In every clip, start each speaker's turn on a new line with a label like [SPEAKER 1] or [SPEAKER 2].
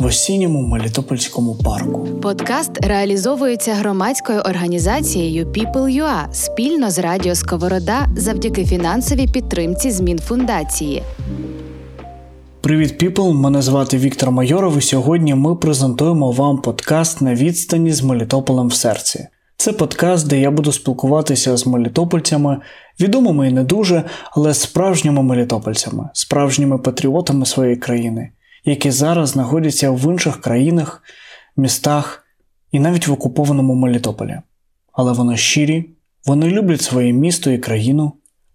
[SPEAKER 1] в осінньому Мелітопольському парку.
[SPEAKER 2] Подкаст реалізовується громадською організацією People.ua спільно з Радіо Сковорода завдяки фінансовій підтримці змін фундації.
[SPEAKER 1] Привіт, піпл! Мене звати Віктор Майоров. і Сьогодні ми презентуємо вам подкаст на відстані з Мелітополем в серці. Це подкаст, де я буду спілкуватися з мелітопольцями, відомими і не дуже, але справжніми мелітопольцями, справжніми патріотами своєї країни які зараз знаходяться в інших країнах, містах і навіть в окупованому Мелітополі. Але вони щирі, вони люблять своє місто і країну,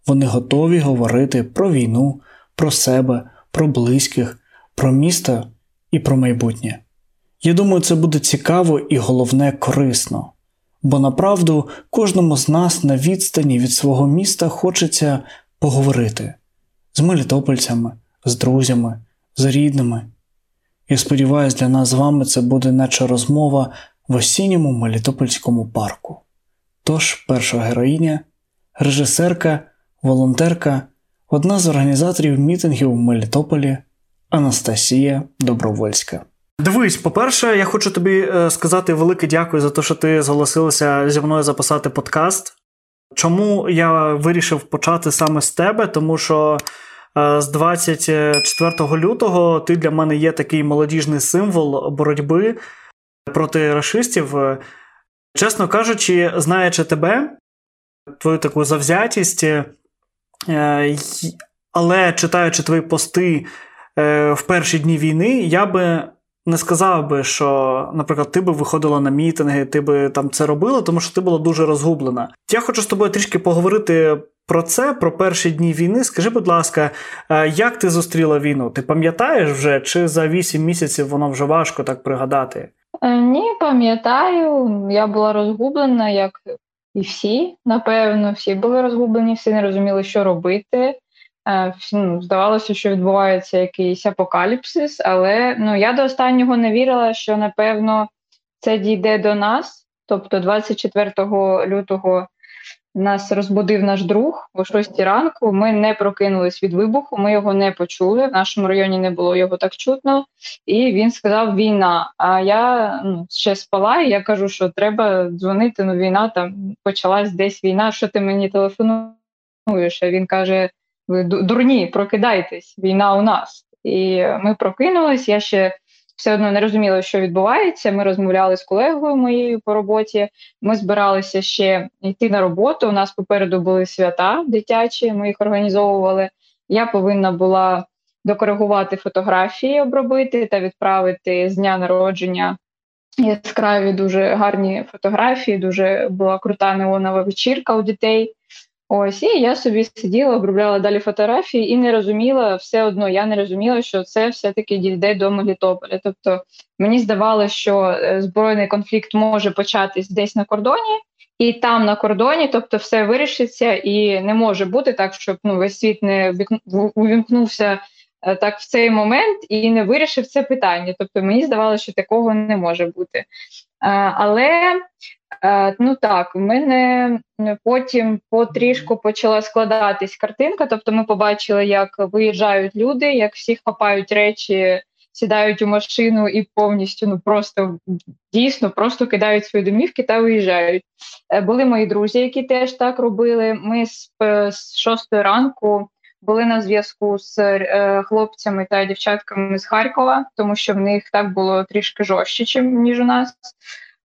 [SPEAKER 1] вони готові говорити про війну, про себе, про близьких, про місто і про майбутнє. Я думаю, це буде цікаво і головне корисно. Бо направду кожному з нас на відстані від свого міста хочеться поговорити з мелітопольцями, з друзями, з рідними. Я сподіваюся, для нас з вами це буде наче розмова в осінньому Мелітопольському парку. Тож, перша героїня, режисерка, волонтерка, одна з організаторів мітингів в Мелітополі Анастасія Добровольська. Дивись, по-перше, я хочу тобі е, сказати велике дякую за те, що ти зголосилася зі мною записати подкаст. Чому я вирішив почати саме з тебе? Тому що з 24 лютого ти для мене є такий молодіжний символ боротьби проти расистів. Чесно кажучи, знаючи тебе, твою таку завзятість, е, але читаючи твої пости е, в перші дні війни, я би не сказав би, що, наприклад, ти би виходила на мітинги, ти би там це робила, тому що ти була дуже розгублена. Я хочу з тобою трішки поговорити про це, про перші дні війни. Скажи, будь ласка, е, як ти зустріла війну? Ти пам'ятаєш вже, чи за вісім місяців воно вже важко так пригадати?
[SPEAKER 3] Е, ні, пам'ятаю. Я була розгублена, як і всі. Напевно, всі були розгублені, всі не розуміли, що робити. Е, ну, здавалося, що відбувається якийсь апокаліпсис, але ну, я до останнього не вірила, що напевно це дійде до нас. Тобто, 24 лютого нас розбудив наш друг о 6 ранку. Ми не прокинулись від вибуху, ми його не почули. В нашому районі не було його так чутно, і він сказав: війна. А я ну, ще спала, і я кажу, що треба дзвонити. Ну, війна там почалась десь війна. Що ти мені телефонуєш? А Він каже: Ви дурні, прокидайтесь, війна у нас. І ми прокинулись. Я ще все одно не розуміли, що відбувається. Ми розмовляли з колегою моєю по роботі. Ми збиралися ще йти на роботу. У нас попереду були свята дитячі. Ми їх організовували. Я повинна була докоригувати фотографії, обробити та відправити з дня народження. Яскраві дуже гарні фотографії. Дуже була крута неонова вечірка у дітей. Ось і я собі сиділа, обробляла далі фотографії і не розуміла все одно. Я не розуміла, що це все-таки дійде до Мелітополя. Тобто мені здавалося, що е, збройний конфлікт може початись десь на кордоні, і там на кордоні, тобто, все вирішиться, і не може бути так, щоб ну весь світ не увімкнувся е, так в цей момент і не вирішив це питання. Тобто мені здавалося, що такого не може бути. Е, але ну так, в мене потім потрішку почала складатись картинка. Тобто, ми побачили, як виїжджають люди, як всі хапають речі, сідають у машину і повністю ну просто дійсно просто кидають свої домівки та виїжджають. Е, були мої друзі, які теж так робили. Ми з, з шостої ранку були на зв'язку з е, хлопцями та дівчатками з Харкова, тому що в них так було трішки жорстче, ніж у нас.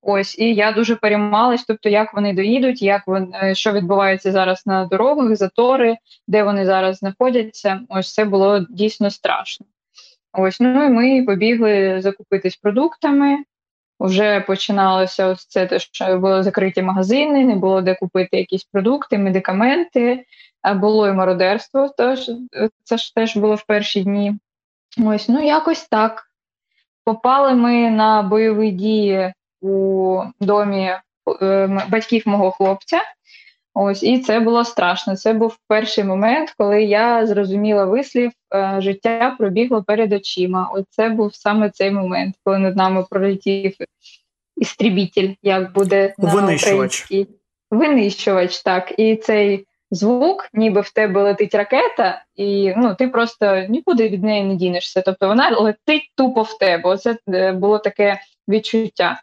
[SPEAKER 3] Ось і я дуже переймалась, тобто як вони доїдуть, як вони е, що відбувається зараз на дорогах, затори, де вони зараз знаходяться. Ось це було дійсно страшно. Ось ну і ми побігли закупитись продуктами. Вже починалося ось це, те, що були закриті магазини, не було де купити якісь продукти, медикаменти, було і мародерство. Тож це ж теж було в перші дні. Ось ну якось так. Попали ми на бойові дії у домі е, батьків мого хлопця. Ось, і це було страшно. Це був перший момент, коли я зрозуміла вислів е, життя пробігло перед очима. Оце був саме цей момент, коли над нами пролетів істрібітель, як буде на
[SPEAKER 1] винищувач.
[SPEAKER 3] Винищувач, так. І цей звук, ніби в тебе летить ракета, і ну ти просто нікуди від неї не дінешся. Тобто вона летить тупо в тебе. Оце е, було таке відчуття.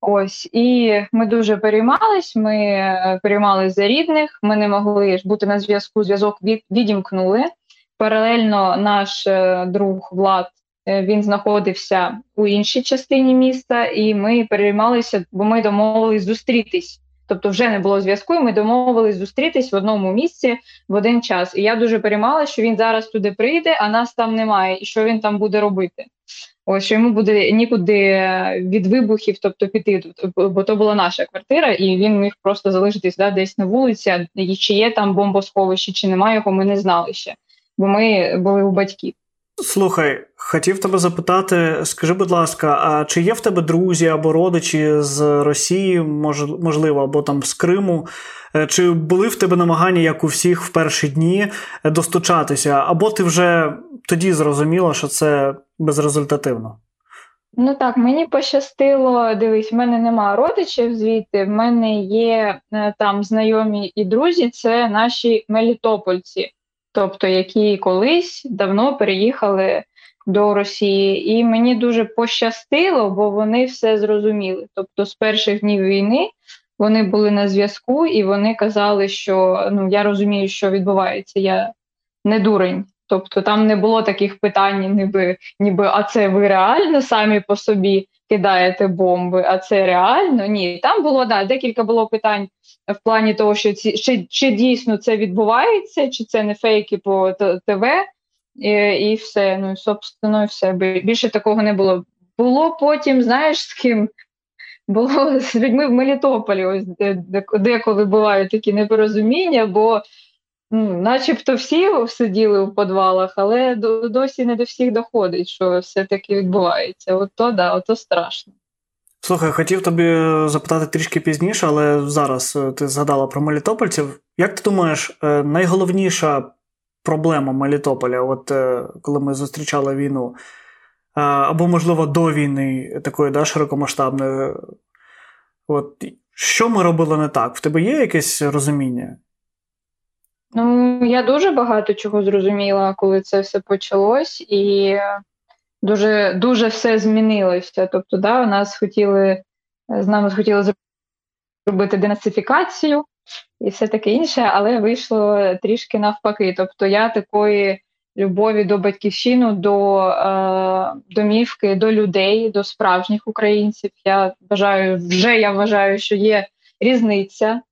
[SPEAKER 3] Ось і ми дуже переймались. Ми е, переймались за рідних. Ми не могли бути на зв'язку. Зв'язок відімкнули. Паралельно наш е, друг Влад він знаходився у іншій частині міста, і ми переймалися, бо ми домовились зустрітись тобто вже не було зв'язку. і Ми домовились зустрітись в одному місці в один час. І я дуже переймала, що він зараз туди прийде, а нас там немає, і що він там буде робити. Що йому буде нікуди від вибухів, тобто піти, бо то була наша квартира, і він міг просто залишитись да, десь на вулиці, і чи є там бомбосховище, чи немає його, ми не знали ще, бо ми були у батьків.
[SPEAKER 1] Слухай, хотів тебе запитати, скажи, будь ласка, а чи є в тебе друзі або родичі з Росії, мож, можливо, або там з Криму? Е, чи були в тебе намагання, як у всіх в перші дні, достучатися? Або ти вже тоді зрозуміла, що це безрезультативно?
[SPEAKER 3] Ну так, мені пощастило, дивись, в мене немає родичів звідти, в мене є е, там знайомі і друзі, це наші мелітопольці тобто які колись давно переїхали до Росії. І мені дуже пощастило, бо вони все зрозуміли. Тобто, з перших днів війни вони були на зв'язку, і вони казали, що ну я розумію, що відбувається. Я не дурень. Тобто там не було таких питань, ніби ніби а це ви реально самі по собі кидаєте бомби, а це реально? Ні, там було да, декілька було питань в плані того, що ці чи, чи дійсно це відбувається, чи це не фейки по ТВ, і і все. Ну і собственно, і все. Більше такого не було. Було потім, знаєш, з ким. Було з людьми в Мелітополі, ось деколи бувають такі непорозуміння, бо начебто всі сиділи в підвалах, але досі не до всіх доходить, що все таки відбувається. От то да, ото страшно.
[SPEAKER 1] Слухай, хотів тобі запитати трішки пізніше, але зараз е, ти згадала про Мелітопольців. Як ти думаєш, е, найголовніша проблема Мелітополя, от е, коли ми зустрічали війну, або, можливо, до війни такої да, широкомасштабної, от що ми робили не так? В тебе є якесь розуміння?
[SPEAKER 3] Ну, я дуже багато чого зрозуміла, коли це все почалось, і дуже дуже все змінилося. Тобто, да, нас хотіли з нами хотіли зробити денацифікацію і все таке інше, але вийшло трішки навпаки. Тобто, я такої любові до батьківщини, до е, домівки, до людей, до справжніх українців. Я вважаю, вже я вважаю, що є різниця.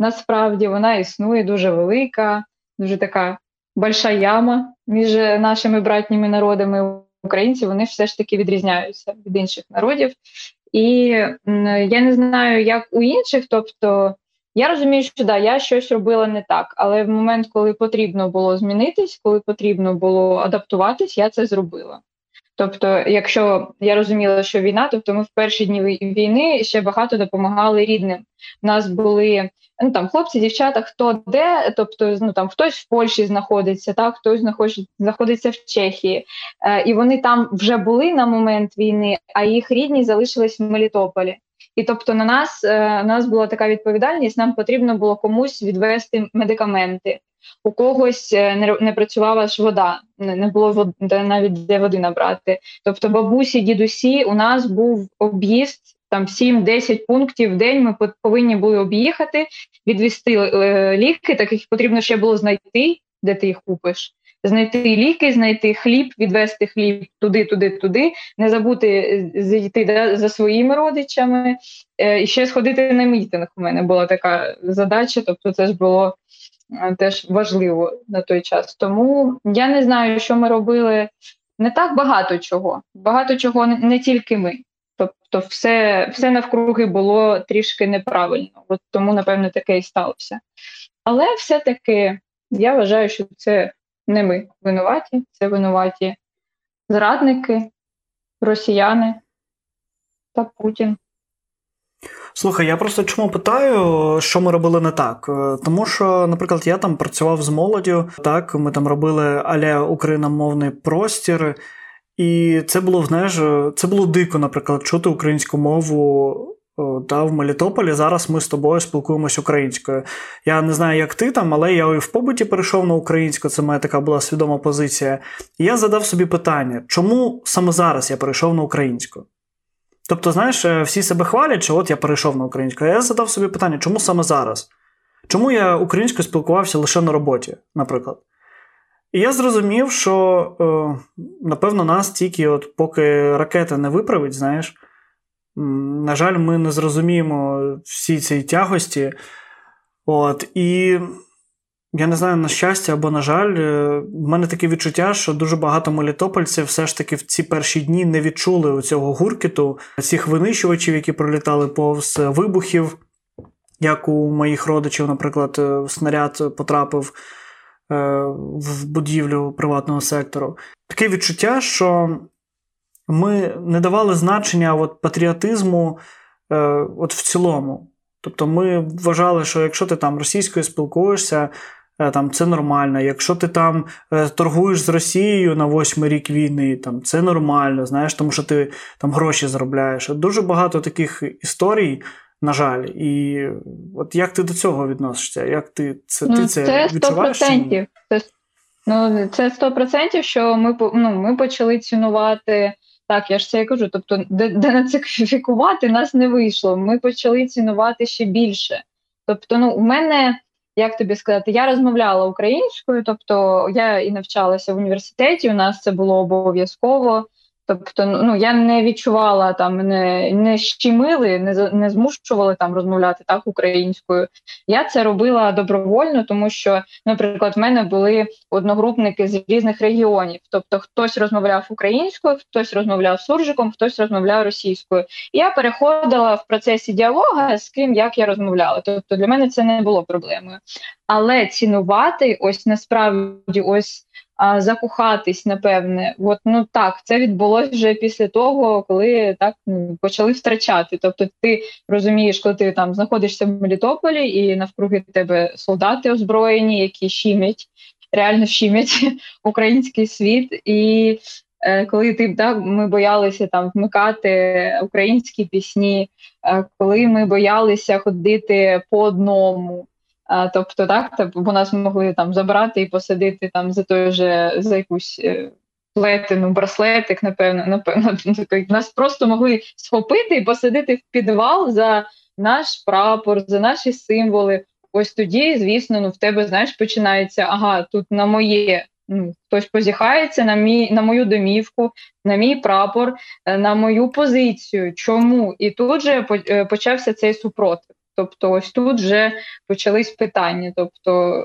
[SPEAKER 3] Насправді вона існує дуже велика, дуже така больша яма між нашими братніми народами українці вони все ж таки відрізняються від інших народів. І я не знаю, як у інших. Тобто, я розумію, що да, я щось робила не так, але в момент, коли потрібно було змінитись, коли потрібно було адаптуватись, я це зробила. Тобто, якщо я розуміла, що війна, тобто ми в перші дні війни ще багато допомагали рідним. У нас були ну там хлопці, дівчата, хто де, тобто ну там хтось в Польщі знаходиться, так хтось знаходиться в Чехії, е, і вони там вже були на момент війни, а їх рідні залишились в Мелітополі. І тобто на нас е, на нас була така відповідальність, нам потрібно було комусь відвести медикаменти. У когось е, не не працювала ж вода, не було води, навіть де води набрати. Тобто, бабусі, дідусі, у нас був об'їзд там 7-10 пунктів в день. Ми повинні були об'їхати, відвести е, ліки. Так їх потрібно ще було знайти, де ти їх купиш. Знайти ліки, знайти хліб, відвести хліб туди, туди, туди, не забути е, зайти да, за своїми родичами і ще сходити на мітинг. У мене була така задача, тобто це ж було теж важливо на той час. Тому я не знаю, що ми робили не так багато чого. Багато чого не, не тільки ми. Тобто, все все навкруги було трішки неправильно. От Тому, напевно, таке і сталося. Але все-таки я вважаю, що це не ми винуваті, це винуваті зрадники, росіяни та Путін.
[SPEAKER 1] Слухай, я просто чому питаю, що ми робили не так? Е, тому що, наприклад, я там працював з молоддю, так, ми там робили аля україномовний простір, і це було, знаєш, це було дико, наприклад, чути українську мову та, в Мелітополі. Зараз ми з тобою спілкуємось українською. Я не знаю, як ти там, але я і в побуті перейшов на українську, це моя така була свідома позиція. І я задав собі питання, чому саме зараз я перейшов на українську? Тобто, знаєш, е, всі себе хвалять, що от я перейшов на українську. Я задав собі питання, чому саме зараз? Чому я українською спілкувався лише на роботі, наприклад? І я зрозумів, що, е, напевно, нас тільки, от поки ракета не виправить, знаєш, на жаль, ми не зрозуміємо всі ці тягості. От, І я не знаю, на щастя або на жаль, е, в мене таке відчуття, що дуже багато мелітопольців все ж таки в ці перші дні не відчули цього гуркіту, цих винищувачів, які пролітали повз вибухів, як у моїх родичів, наприклад, е, снаряд потрапив е, в будівлю приватного сектору. Таке відчуття, що ми не давали значення от, патріотизму от в цілому. Тобто ми вважали, що якщо ти там російською спілкуєшся, там це нормально. Якщо ти там е, торгуєш з Росією на восьмий рік війни, там це нормально, знаєш, тому що ти там гроші заробляєш. Дуже багато таких історій. На жаль, і от як ти до цього відносишся? Як ти це
[SPEAKER 3] ну,
[SPEAKER 1] ти це, це 100%. відчуваєш? Це
[SPEAKER 3] ну це 100%, що ми ну, ми почали цінувати. Так, я ж це і кажу. Тобто, денацифікувати нас не вийшло. Ми почали цінувати ще більше. Тобто, ну у мене як тобі сказати, я розмовляла українською, тобто я і навчалася в університеті. У нас це було обов'язково. Тобто, ну, ну я не відчувала там, не не щемили, не не змушували там розмовляти так українською. Я це робила добровольно, тому що, наприклад, в мене були одногрупники з різних регіонів. Тобто, хтось розмовляв українською, хтось розмовляв суржиком, хтось розмовляв російською. Я переходила в процесі діалога з ким як я розмовляла. Тобто для мене це не було проблемою. Але цінувати ось насправді ось закохатись, напевне. От ну так, це відбулося вже після того, коли так ну, почали втрачати. Тобто, ти розумієш, коли ти там знаходишся в Мелітополі, і навкруги тебе солдати озброєні, які щімять, реально щімять український світ. І е, коли ти так, ми боялися там вмикати українські пісні, е, коли ми боялися ходити по одному. Тобто, так, бо нас могли там забрати і посадити там за той же за якусь е, плетину, браслетик, напевно, напевно, нас просто могли схопити і посадити в підвал за наш прапор, за наші символи. Ось тоді, звісно, ну в тебе знаєш, починається ага, тут на моє. Ну, хтось позіхається на мій на мою домівку, на мій прапор, е, на мою позицію. Чому? І тут же е, почався цей супротив. Тобто, ось тут вже почались питання. Тобто,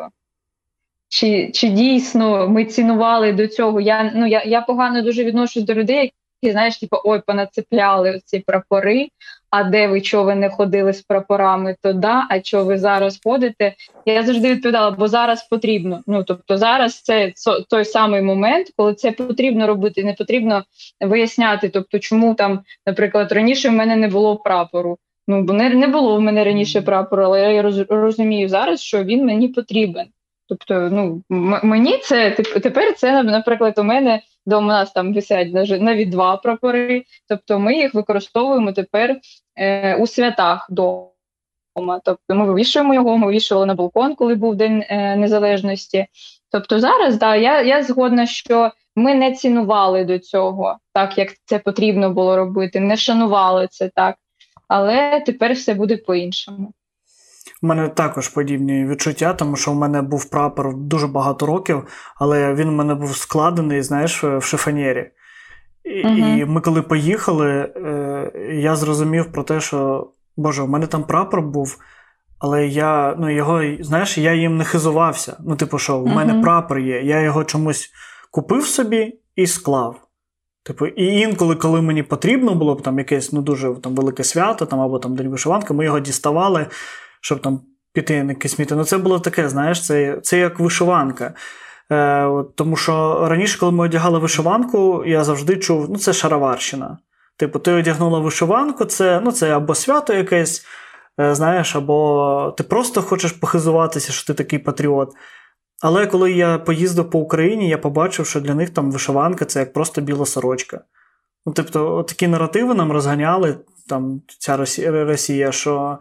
[SPEAKER 3] чи чи дійсно ми цінували до цього? Я ну я я погано дуже відношусь до людей, які знаєш, типу, ой, понацепляли ці прапори. А де ви чого ви не ходили з прапорами, то да, а чого ви зараз ходите? Я завжди відповідала, бо зараз потрібно. Ну тобто, зараз це той самий момент, коли це потрібно робити, не потрібно виясняти. Тобто, чому там, наприклад, раніше в мене не було прапору. Ну бо не, не було в мене раніше прапору, але я роз, розумію зараз, що він мені потрібен. Тобто, ну м- мені це тепер це наприклад, у мене до нас там висять навіть два прапори. Тобто, ми їх використовуємо тепер е, у святах дома. Тобто, ми вивішуємо його, ми вивішували на балкон, коли був день е, незалежності. Тобто, зараз да, я, я згодна, що. Ми не цінували до цього, так як це потрібно було робити, не шанували це так але тепер все буде по-іншому.
[SPEAKER 1] У мене також подібні відчуття, тому що у мене був прапор дуже багато років, але він у мене був складений, знаєш, в шифонєрі. І, угу. і ми, коли поїхали, е, я зрозумів про те, що Боже, у мене там прапор був, але я ну, його, знаєш, я їм не хизувався. Ну, типу, що у мене прапор є, я його чомусь купив собі і склав. Типу, і інколи, коли мені потрібно було б там якесь ну, дуже там, велике свято там, або там День вишиванки, ми його діставали, щоб там піти на якесь міти. Ну, це було таке, знаєш, це це як вишиванка. Е, от, Тому що раніше, коли ми одягали вишиванку, я завжди чув, ну це шароварщина. Типу, ти одягнула вишиванку, це ну, це або свято якесь, е, знаєш, або ти просто хочеш похизуватися, що ти такий патріот. Але коли я поїздив по Україні, я побачив, що для них там вишиванка це як просто біла сорочка. Ну, Тобто, такі наративи нам розганяли, там ця Росія, що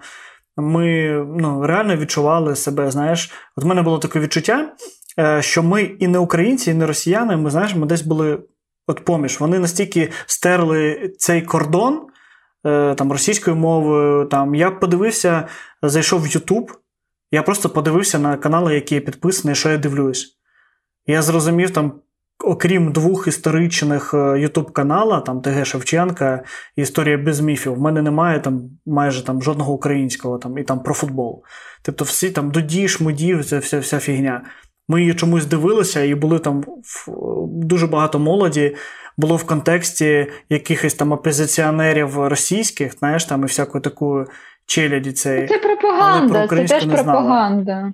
[SPEAKER 1] ми ну, реально відчували себе. Знаєш, от в мене було таке відчуття, е, що ми і не українці, і не росіяни, ми знаєш, ми десь були от поміж. Вони настільки стерли цей кордон е, там російською мовою. Там Я подивився, зайшов в Ютуб, я просто подивився на канали, які я підписаний, що я дивлюсь. Я зрозумів там окрім двох історичних ютуб е, там ТГ Шевченка Історія без міфів, в мене немає там майже там жодного українського там і там про футбол. Тобто, всі там доді, шмудів, це вся вся фігня. Ми її чомусь дивилися, і були там дуже багато молоді. Було в контексті якихось там опозиціонерів російських, знаєш, там і всякої такої челяді. Це
[SPEAKER 3] пропаганда, це теж пропаганда.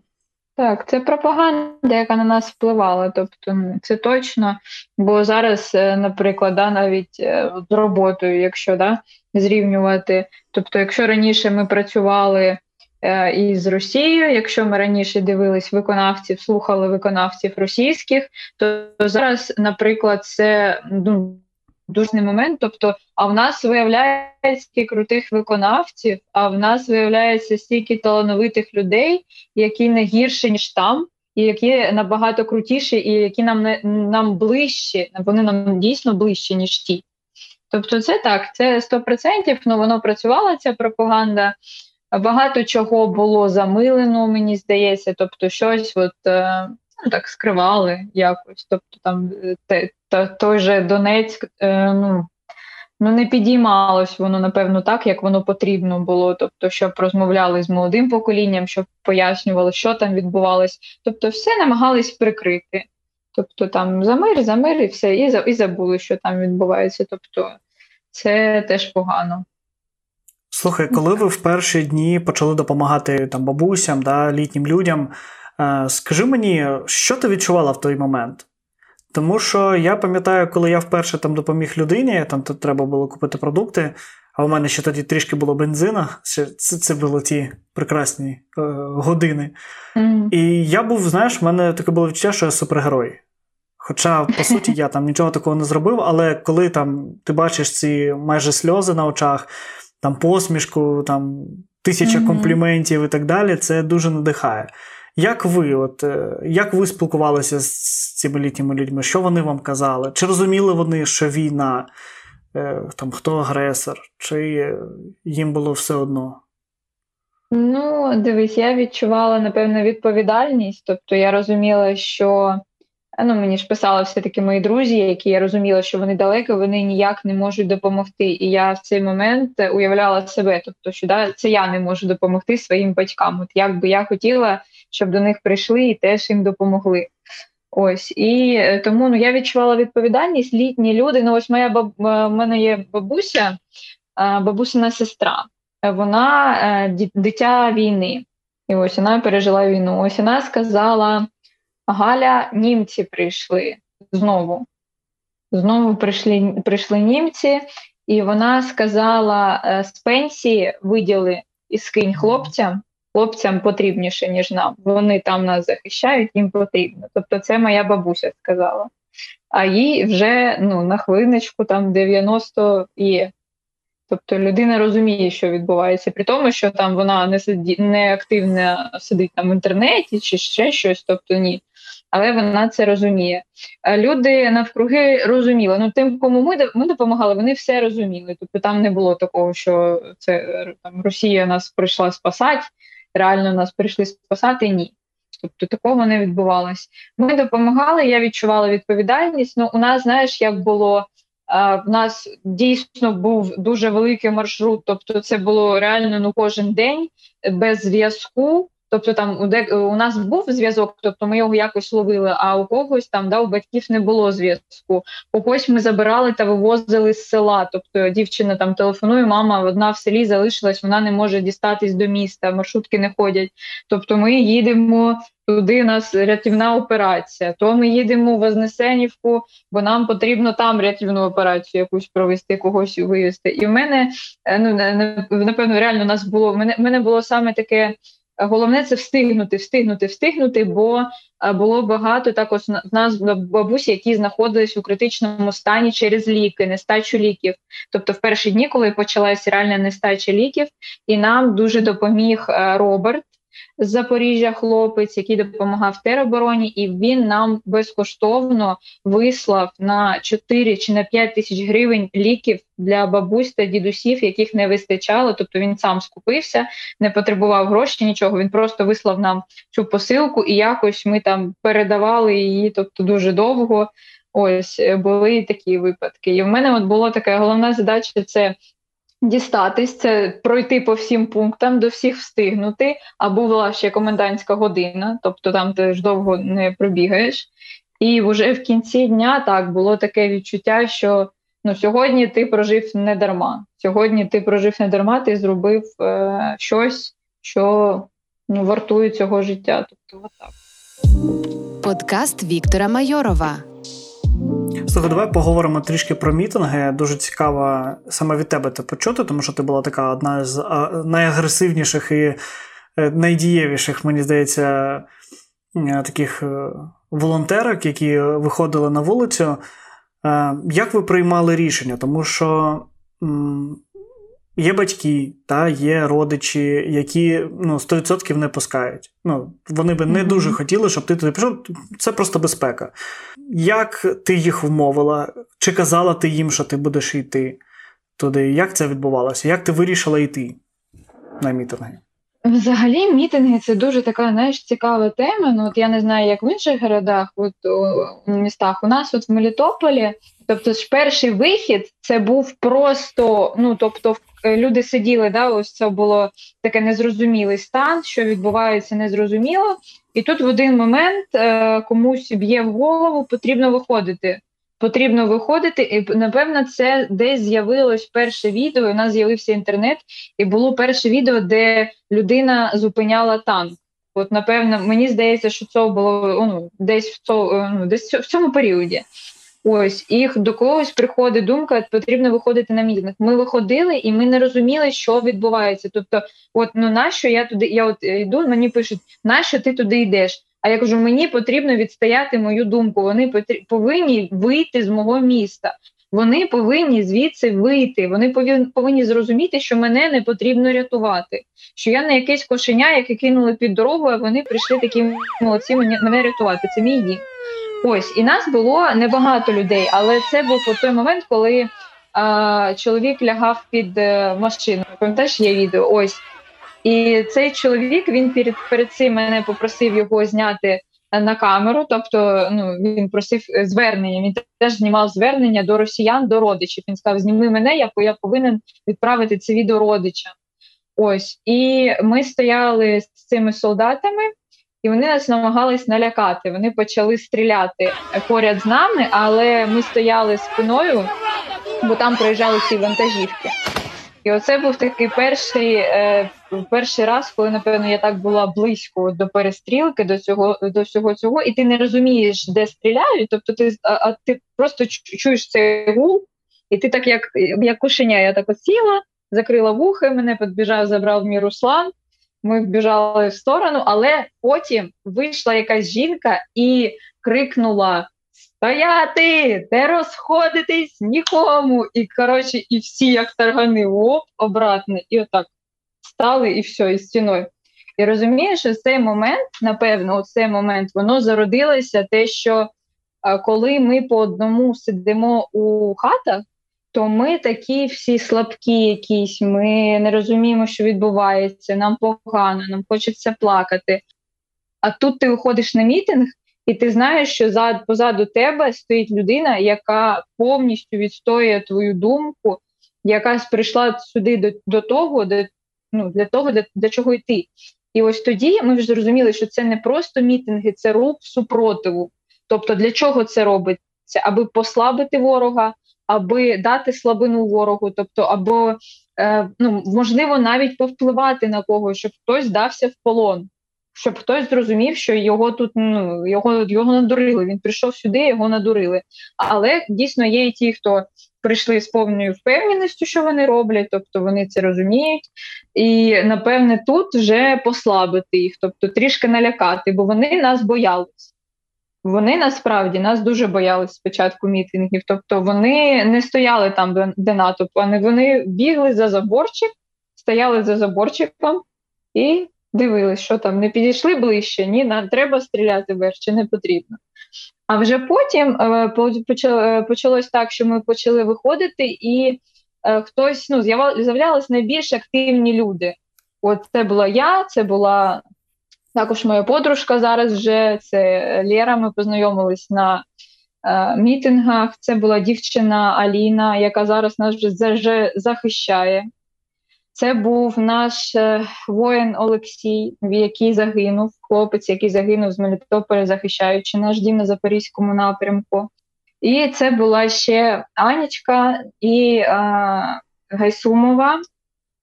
[SPEAKER 3] Так, це пропаганда, яка на нас впливала. Тобто це точно. Бо зараз, е, наприклад, да, навіть е, з роботою, якщо да, зрівнювати, тобто, якщо раніше ми працювали е, із Росією, якщо ми раніше дивились виконавців, слухали виконавців російських, то зараз, наприклад, це ну, дужний момент. Тобто, а в нас виявляється стільки крутих виконавців, а в нас виявляється стільки талановитих людей, які не гірші, ніж там, і які набагато крутіші, і які нам не нам ближчі, вони нам дійсно ближчі, ніж ті. Тобто, це так, це 100%, ну воно працювала ця пропаганда. Багато чого було замилено, мені здається, тобто щось от, е, ну, так скривали якось. Тобто там е, те, та, той же Донецьк, е, ну, ну не підіймалось воно, напевно, так, як воно потрібно було. Тобто, щоб розмовляли з молодим поколінням, щоб пояснювали, що там відбувалось. Тобто, все намагались прикрити. Тобто там за мир, за мир і все, і і забули, що там відбувається. Тобто, це теж погано.
[SPEAKER 1] Слухай, коли ви в перші дні почали допомагати там бабусям, да, літнім людям, скажи мені, що ти відчувала в той момент? Тому що я пам'ятаю, коли я вперше там допоміг людині, там тут треба було купити продукти, а у мене ще тоді трішки було бензина. Це це були ті прекрасні е, години. Mm. І я був, знаєш, в мене таке було відчуття, що я супергерой. Хоча, по суті, я там нічого такого не зробив, але коли там ти бачиш ці майже сльози на очах, там посмішку, там тисяча mm-hmm. компліментів і так далі, це дуже надихає. Як ви от, е, як ви спілкувалися з цими літніми людьми? Що вони вам казали? Чи розуміли вони, що війна, е, там, хто агресор, чи їм було все одно?
[SPEAKER 3] Ну, дивись, я відчувала, напевно, відповідальність. Тобто я розуміла, що ну, мені ж писали все-таки мої друзі, які я розуміла, що вони далеко, вони ніяк не можуть допомогти. І я в цей момент уявляла себе, тобто, що да, це я не можу допомогти своїм батькам. От як би я хотіла щоб до них прийшли і теж їм допомогли. Ось і е, тому ну я відчувала відповідальність. Літні люди. Ну, ось моя баб... Е, в мене є бабуся, е, бабусина сестра. Вона дитя війни, і ось вона пережила війну. Ось вона сказала: Галя, німці прийшли знову. Знову прийшли прийшли німці, і вона сказала: з пенсії виділи і скинь хлопцям, хлопцям потрібніше, ніж нам. Вони там нас захищають, їм потрібно. Тобто, це моя бабуся сказала. А їй вже ну, на хвилиночку там 90 є. Тобто людина розуміє, що відбувається, при тому, що там вона не сиді, не активно сидить там в інтернеті чи ще щось, тобто ні. Але вона це розуміє. Люди навкруги розуміли. Ну тим, кому ми ми допомагали, вони все розуміли. Тобто там не було такого, що це там Росія нас прийшла спасати, реально нас прийшли спасати, ні. Тобто такого не відбувалось. Ми допомагали, я відчувала відповідальність. Ну, у нас, знаєш, як було. В нас дійсно був дуже великий маршрут, тобто це було реально ну кожен день без зв'язку. Тобто, там у де у нас був зв'язок, тобто ми його якось ловили. А у когось там да, у батьків не було зв'язку. У Когось ми забирали та вивозили з села. Тобто дівчина там телефонує, мама одна в селі залишилась, вона не може дістатись до міста, маршрутки не ходять. Тобто, ми їдемо туди. У нас рятівна операція. То ми їдемо в Вознесенівку, бо нам потрібно там рятівну операцію якусь провести, когось вивезти. І в мене е, ну напевно, реально у нас було мене, мене було саме таке. Головне це встигнути, встигнути, встигнути, бо було багато також в нас бабусі, які знаходились у критичному стані через ліки, нестачу ліків. Тобто, в перші дні, коли почалася реальна нестача ліків, і нам дуже допоміг е, Роберт з Запоріжжя, хлопець, який допомагав теробороні, і він нам безкоштовно вислав на 4 чи на 5 тисяч гривень ліків для бабусь та дідусів, яких не вистачало. Тобто він сам скупився, не потребував грошей, нічого. Він просто вислав нам цю посилку, і якось ми там передавали її, тобто дуже довго. Ось були такі випадки. І в мене от була така головна задача: це дістатись, це пройти по всім пунктам, до всіх встигнути, а була ще комендантська година, тобто там ти ж довго не пробігаєш. І вже в кінці дня так було таке відчуття, що ну сьогодні ти прожив не дарма. Сьогодні ти прожив не дарма, ти зробив е, щось, що ну, вартує цього життя. Тобто, отак.
[SPEAKER 2] Подкаст Віктора Майорова.
[SPEAKER 1] Слухай, давай поговоримо трішки про мітинги. Дуже цікаво саме від тебе це почути, тому що ти була така одна з найагресивніших і е, найдієвіших, мені здається, е, таких е, волонтерок, які виходили на вулицю. Як ви приймали рішення? Тому що Є батьки, та є родичі, які ну, 100% не пускають. Ну, Вони би не дуже хотіли, щоб ти туди пішов. Це просто безпека. Як ти їх вмовила? Чи казала ти їм, що ти будеш йти туди? Як це відбувалося? Як ти вирішила йти на мітинги?
[SPEAKER 3] Взагалі, мітинги це дуже така знаєш, цікава тема. Ну, от Я не знаю, як в інших городах, от у містах. У нас от в Мелітополі, тобто ж перший вихід це був просто, ну тобто, люди сиділи, да, ось це було таке незрозумілий стан, що відбувається незрозуміло. І тут в один момент е, комусь б'є в голову, потрібно виходити. Потрібно виходити, і напевно, це десь з'явилось перше відео. У нас з'явився інтернет, і було перше відео, де людина зупиняла танк. От, напевно, мені здається, що це було ну, десь в цьому, ну, десь в цьому періоді. Ось і до когось приходить думка, потрібно виходити на мітинг. Ми виходили, і ми не розуміли, що відбувається. Тобто, от ну нащо я туди? Я от йду, мені пишуть, нащо ти туди йдеш? А я кажу, мені потрібно відстояти мою думку. Вони повинні вийти з мого міста. Вони повинні звідси вийти. Вони повинні зрозуміти, що мене не потрібно рятувати. Що я не якесь кошеня, яке кинули під дорогу, а вони прийшли такі молодці мене рятувати. Це мій дім. Ось і нас було небагато людей, але це був той момент, коли а, чоловік лягав під е, машину. Пам'ятаєш, є відео. Ось і цей чоловік він перед перед цим мене попросив його зняти на камеру. Тобто, ну він просив звернення. Він теж знімав звернення до росіян, до родичів. Він сказав: Зніми мене, я я повинен відправити це відео родичам. Ось і ми стояли з цими солдатами і вони нас намагались налякати. Вони почали стріляти поряд з нами, але ми стояли спиною, бо там проїжджали ці вантажівки. І оце був такий перший е, перший раз, коли напевно я так була близько до перестрілки, до цього до всього цього, і ти не розумієш, де стріляють. Тобто, ти а, а ти просто чуєш цей гул, і ти так, як як кошеня, я так от сіла, закрила вухи, мене підбіжав, забрав мій Руслан. Ми вбіжали в сторону, але потім вийшла якась жінка і крикнула: Стояти, не розходитись нікому! І коротше, і всі, як таргани, оп, обратно, і отак стали, і все, і стіною. І розумієш, що цей момент, напевно, у цей момент воно зародилося те, що коли ми по одному сидимо у хатах то ми такі всі слабкі, якісь, ми не розуміємо, що відбувається, нам погано, нам хочеться плакати. А тут ти виходиш на мітинг, і ти знаєш, що зад, позаду тебе стоїть людина, яка повністю відстоює твою думку, яка прийшла сюди до до того, до, ну, для того, для, для чого йти. І ось тоді ми вже зрозуміли, що це не просто мітинги, це рух супротиву. Тобто, для чого це робиться? Аби послабити ворога, аби дати слабину ворогу, тобто, або е, ну можливо навіть повпливати на когось, щоб хтось здався в полон, щоб хтось зрозумів, що його тут ну його його надурили. Він прийшов сюди, його надурили. Але дійсно є і ті, хто прийшли з повною впевненістю, що вони роблять, тобто вони це розуміють, і напевне тут вже послабити їх, тобто трішки налякати, бо вони нас боялись. Вони насправді нас дуже боялись спочатку мітингів, тобто вони не стояли там, де натовп, а вони бігли за заборчик, стояли за заборчиком і дивились, що там не підійшли ближче, ні, нам треба стріляти вверх, чи не потрібно. А вже потім е, е, почалось так, що ми почали виходити, і е, хтось ну, з'являлися найбільш активні люди. От це була я, це була також моя подружка зараз вже це Лєра. Ми познайомились на е, мітингах. Це була дівчина Аліна, яка зараз нас вже захищає. Це був наш е, воїн Олексій, який загинув, хлопець, який загинув з Мелітополя, захищаючи наш дім на Запорізькому напрямку. І це була ще Анічка і е, Гайсумова,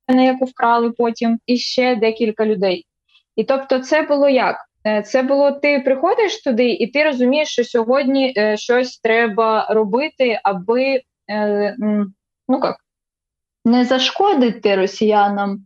[SPEAKER 3] яку вкрали потім, і ще декілька людей. І тобто, це було як? Е, це було ти приходиш туди, і ти розумієш, що сьогодні е, щось треба робити, аби е, ну як, не зашкодити росіянам,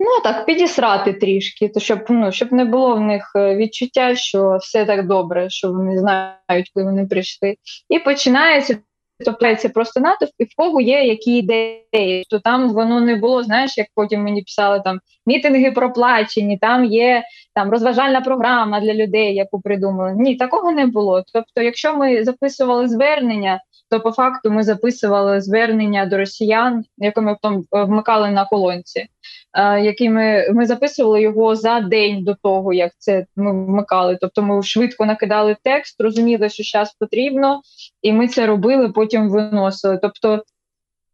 [SPEAKER 3] ну так, підісрати трішки, то щоб ну, щоб не було в них відчуття, що все так добре, що вони знають, коли вони прийшли. І починається Тобто просто натовп, і в кого є які ідеї, то там воно не було, знаєш, як потім мені писали там мітинги проплачені, там є там розважальна програма для людей, яку придумали. Ні, такого не було. Тобто, якщо ми записували звернення, то по факту ми записували звернення до росіян, яке ми потім вмикали на колонці, е, які ми, ми записували його за день до того, як це ми вмикали. Тобто ми швидко накидали текст, розуміли, що зараз потрібно, і ми це робили, потім виносили. Тобто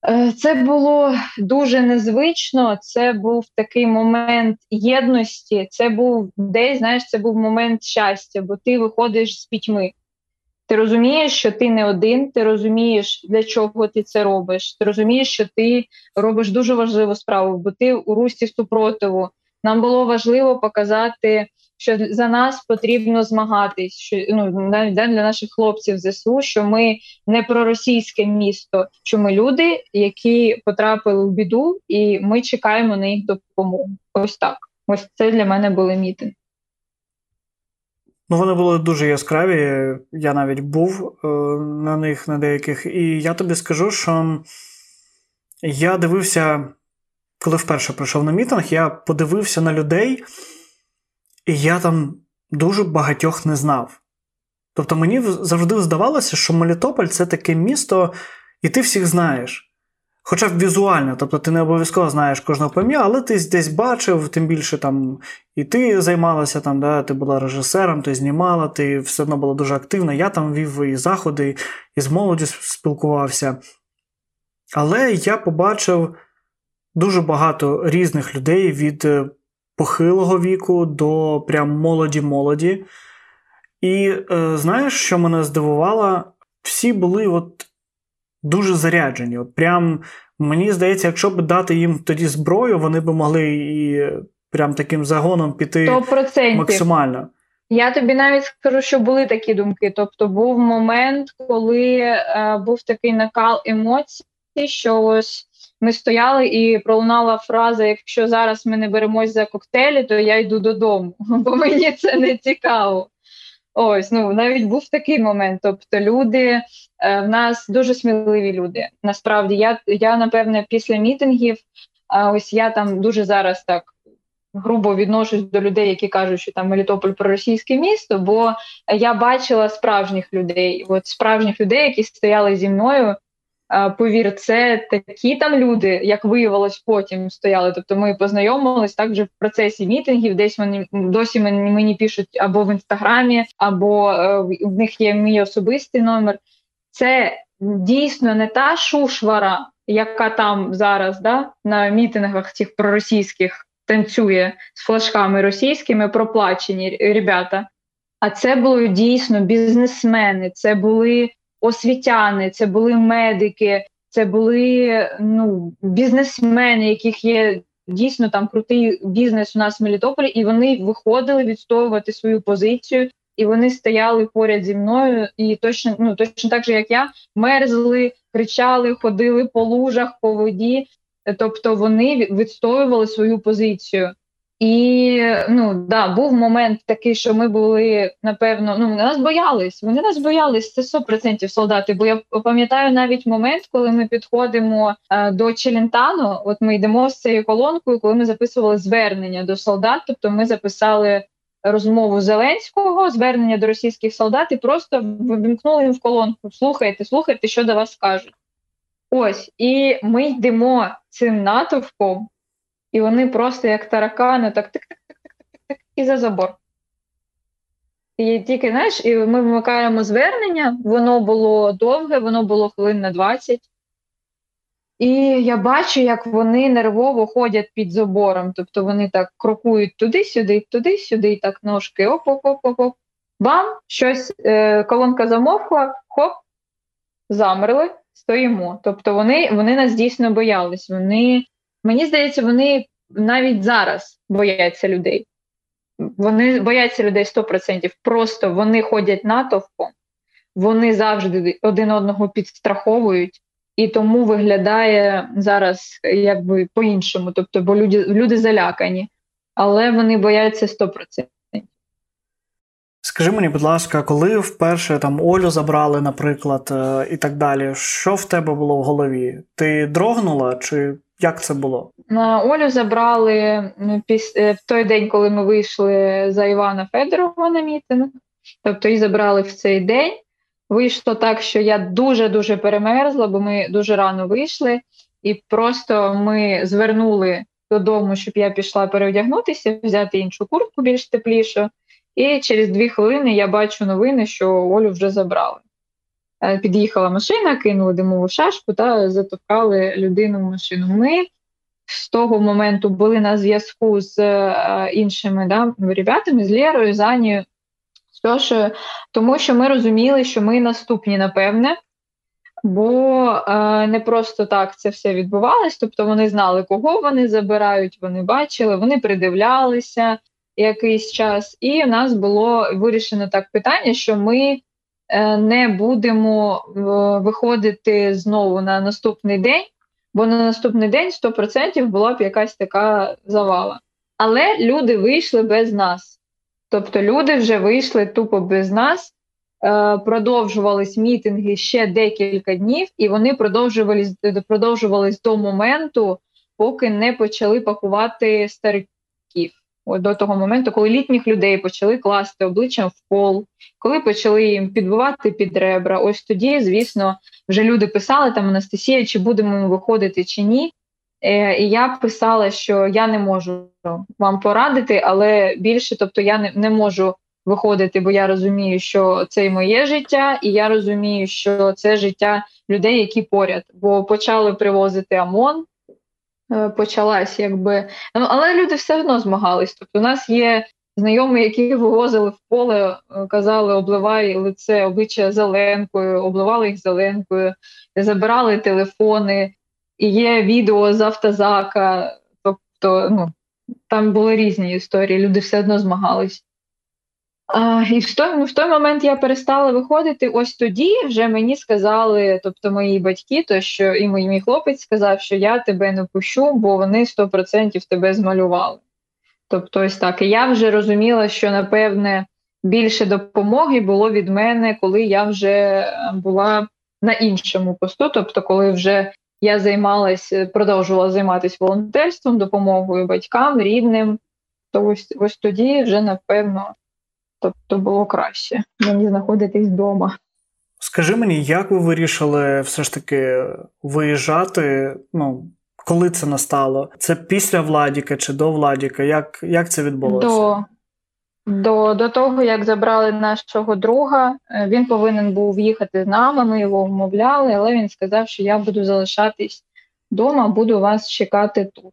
[SPEAKER 3] е, це було дуже незвично. Це був такий момент єдності. Це був десь, знаєш, це був момент щастя, бо ти виходиш з пітьми. Ти розумієш, що ти не один, ти розумієш, для чого ти це робиш. Ти розумієш, що ти робиш дуже важливу справу, бо ти у русті супротиву. Нам було важливо показати, що за нас потрібно змагатись. Що ну навіть для наших хлопців ЗСУ, що ми не проросійське місто, що ми люди, які потрапили в біду, і ми чекаємо на їх допомогу. Ось так. Ось це для мене були мітинги.
[SPEAKER 1] Ну, вони були дуже яскраві. Я навіть був е, на них на деяких. І я тобі скажу, що я дивився, коли вперше прийшов на мітинг, я подивився на людей, і я там дуже багатьох не знав. Тобто мені завжди здавалося, що Мелітополь це таке місто, і ти всіх знаєш. Хоча б візуально, тобто ти не обов'язково знаєш кожного пам'я, але ти десь бачив, тим більше там і ти займалася там, да, ти була режисером, ти знімала, ти все одно була дуже активна. Я там вів і заходи, і з молоді спілкувався. Але я побачив дуже багато різних людей від е, похилого віку до прям молоді-молоді. І е, знаєш, що мене здивувало? Всі були от дуже заряджені. От прям мені здається, якщо б дати їм тоді зброю, вони б могли і прям таким загоном піти 100%. максимально.
[SPEAKER 3] Я тобі навіть скажу, що були такі думки. Тобто, був момент, коли е, був такий накал емоцій, що ось ми стояли і пролунала фраза: якщо зараз ми не беремось за коктейлі, то я йду додому, бо мені це не цікаво. Ось ну навіть був такий момент. Тобто, люди е, в нас дуже сміливі люди. Насправді, я я напевне після мітингів, ось я там дуже зараз так грубо відношусь до людей, які кажуть, що там Мелітополь проросійське місто. Бо я бачила справжніх людей, от справжніх людей, які стояли зі мною повір, це такі там люди, як виявилось, потім стояли. Тобто ми познайомились так вже в процесі мітингів. Десь вони досі мені, мені пишуть або в інстаграмі, або е, в них є мій особистий номер. Це дійсно не та шушвара, яка там зараз да, на мітингах цих проросійських танцює з флажками російськими, проплачені ребята. А це були дійсно бізнесмени, це були освітяни, це були медики, це були ну, бізнесмени, яких є дійсно там крутий бізнес у нас в Мелітополі, і вони виходили відстоювати свою позицію, і вони стояли поряд зі мною, і точно ну точно так же, як я, мерзли, кричали, ходили по лужах, по воді. Тобто вони відстоювали свою позицію. І ну да, був момент такий, що ми були напевно, ну нас боялись. Вони нас боялись. Це 100% солдати. Бо я пам'ятаю навіть момент, коли ми підходимо е, до Челентану. От ми йдемо з цією колонкою, коли ми записували звернення до солдат. Тобто ми записали розмову Зеленського, звернення до російських солдат, і просто вимкнули їм в колонку. Слухайте, слухайте, що до вас кажуть. Ось, і ми йдемо цим натовпом. І вони просто як таракани, так тик-тик-тик-тик-тик і за забор. І тільки, знаєш, і ми вмикаємо звернення, воно було довге, воно було хвилин на 20. І я бачу, як вони нервово ходять під забором. Тобто вони так крокують туди-сюди, туди-сюди, і так ножки оп-оп-оп-оп. Бам! Щось е, колонка замовкла, хоп, замерли, стоїмо. Тобто вони вони нас дійсно боялись. Вони Мені здається, вони навіть зараз бояться людей. Вони бояться людей 100%. Просто вони ходять натовпом, вони завжди один одного підстраховують, і тому виглядає зараз якби по-іншому. Тобто, бо люди люди залякані, але вони бояться 100%.
[SPEAKER 1] Скажи мені, будь ласка, коли вперше там Олю забрали, наприклад, е, і так далі, що в тебе було в голові? Ти дрогнула чи як це було?
[SPEAKER 3] На Олю забрали е, в той день, коли ми вийшли за Івана Федорова на мітинг. Тобто її забрали в цей день. Вийшло так, що я дуже-дуже перемерзла, бо ми дуже рано вийшли, і просто ми звернули додому, щоб я пішла переодягнутися, взяти іншу куртку більш теплішу. І через дві хвилини я бачу новини, що Олю вже забрали. Е, під'їхала машина, кинули димову шашку та затовкали людину в машину. Ми з того моменту були на зв'язку з е, іншими да, ребятами, з Лєрою, з Анією, з тому що ми розуміли, що ми наступні, напевне. Бо е, не просто так це все відбувалось, тобто вони знали, кого вони забирають, вони бачили, вони придивлялися якийсь час, і в нас було вирішено так питання, що ми Е, не будемо е, виходити знову на наступний день, бо на наступний день 100% була б якась така завала. Але люди вийшли без нас. Тобто люди вже вийшли тупо без нас, е, продовжувались мітинги ще декілька днів, і вони продовжувались продовжувались до моменту, поки не почали пакувати стариків до того моменту, коли літніх людей почали класти обличчям в пол, коли почали їм підбивати під ребра. Ось тоді, звісно, вже люди писали там Анастасія, чи будемо ми виходити чи ні. Е, І я писала, що я не можу вам порадити, але більше, тобто, я не, не можу виходити, бо я розумію, що це моє життя, і я розумію, що це життя людей, які поряд, бо почали привозити ОМОН, почалась, якби ну але люди все одно змагались. Тобто, у нас є знайомі, які вивозили в поле, е, казали, обливай лице, обличчя зеленкою, обливали їх зеленкою, забирали телефони, і є відео з автозака. Тобто, ну там були різні історії. Люди все одно змагались. А, І в той в той момент я перестала виходити. Ось тоді вже мені сказали, тобто мої батьки, то що і мій, мій хлопець сказав, що я тебе не пущу, бо вони 100% тебе змалювали. Тобто, ось так. І я вже розуміла, що напевне більше допомоги було від мене, коли я вже була на іншому посту. Тобто, коли вже я займалась, продовжувала займатися волонтерством, допомогою батькам, рідним, то ось ось тоді вже напевно. Тобто було краще мені знаходитись вдома.
[SPEAKER 1] Скажи мені, як ви вирішили все ж таки виїжджати? Ну, коли це настало? Це після Владіка чи до Владіка? Як як це відбулося?
[SPEAKER 3] До до, до того, як забрали нашого друга, е, він повинен був їхати з нами, ми його вмовляли, але він сказав, що я буду залишатись вдома, буду вас чекати тут.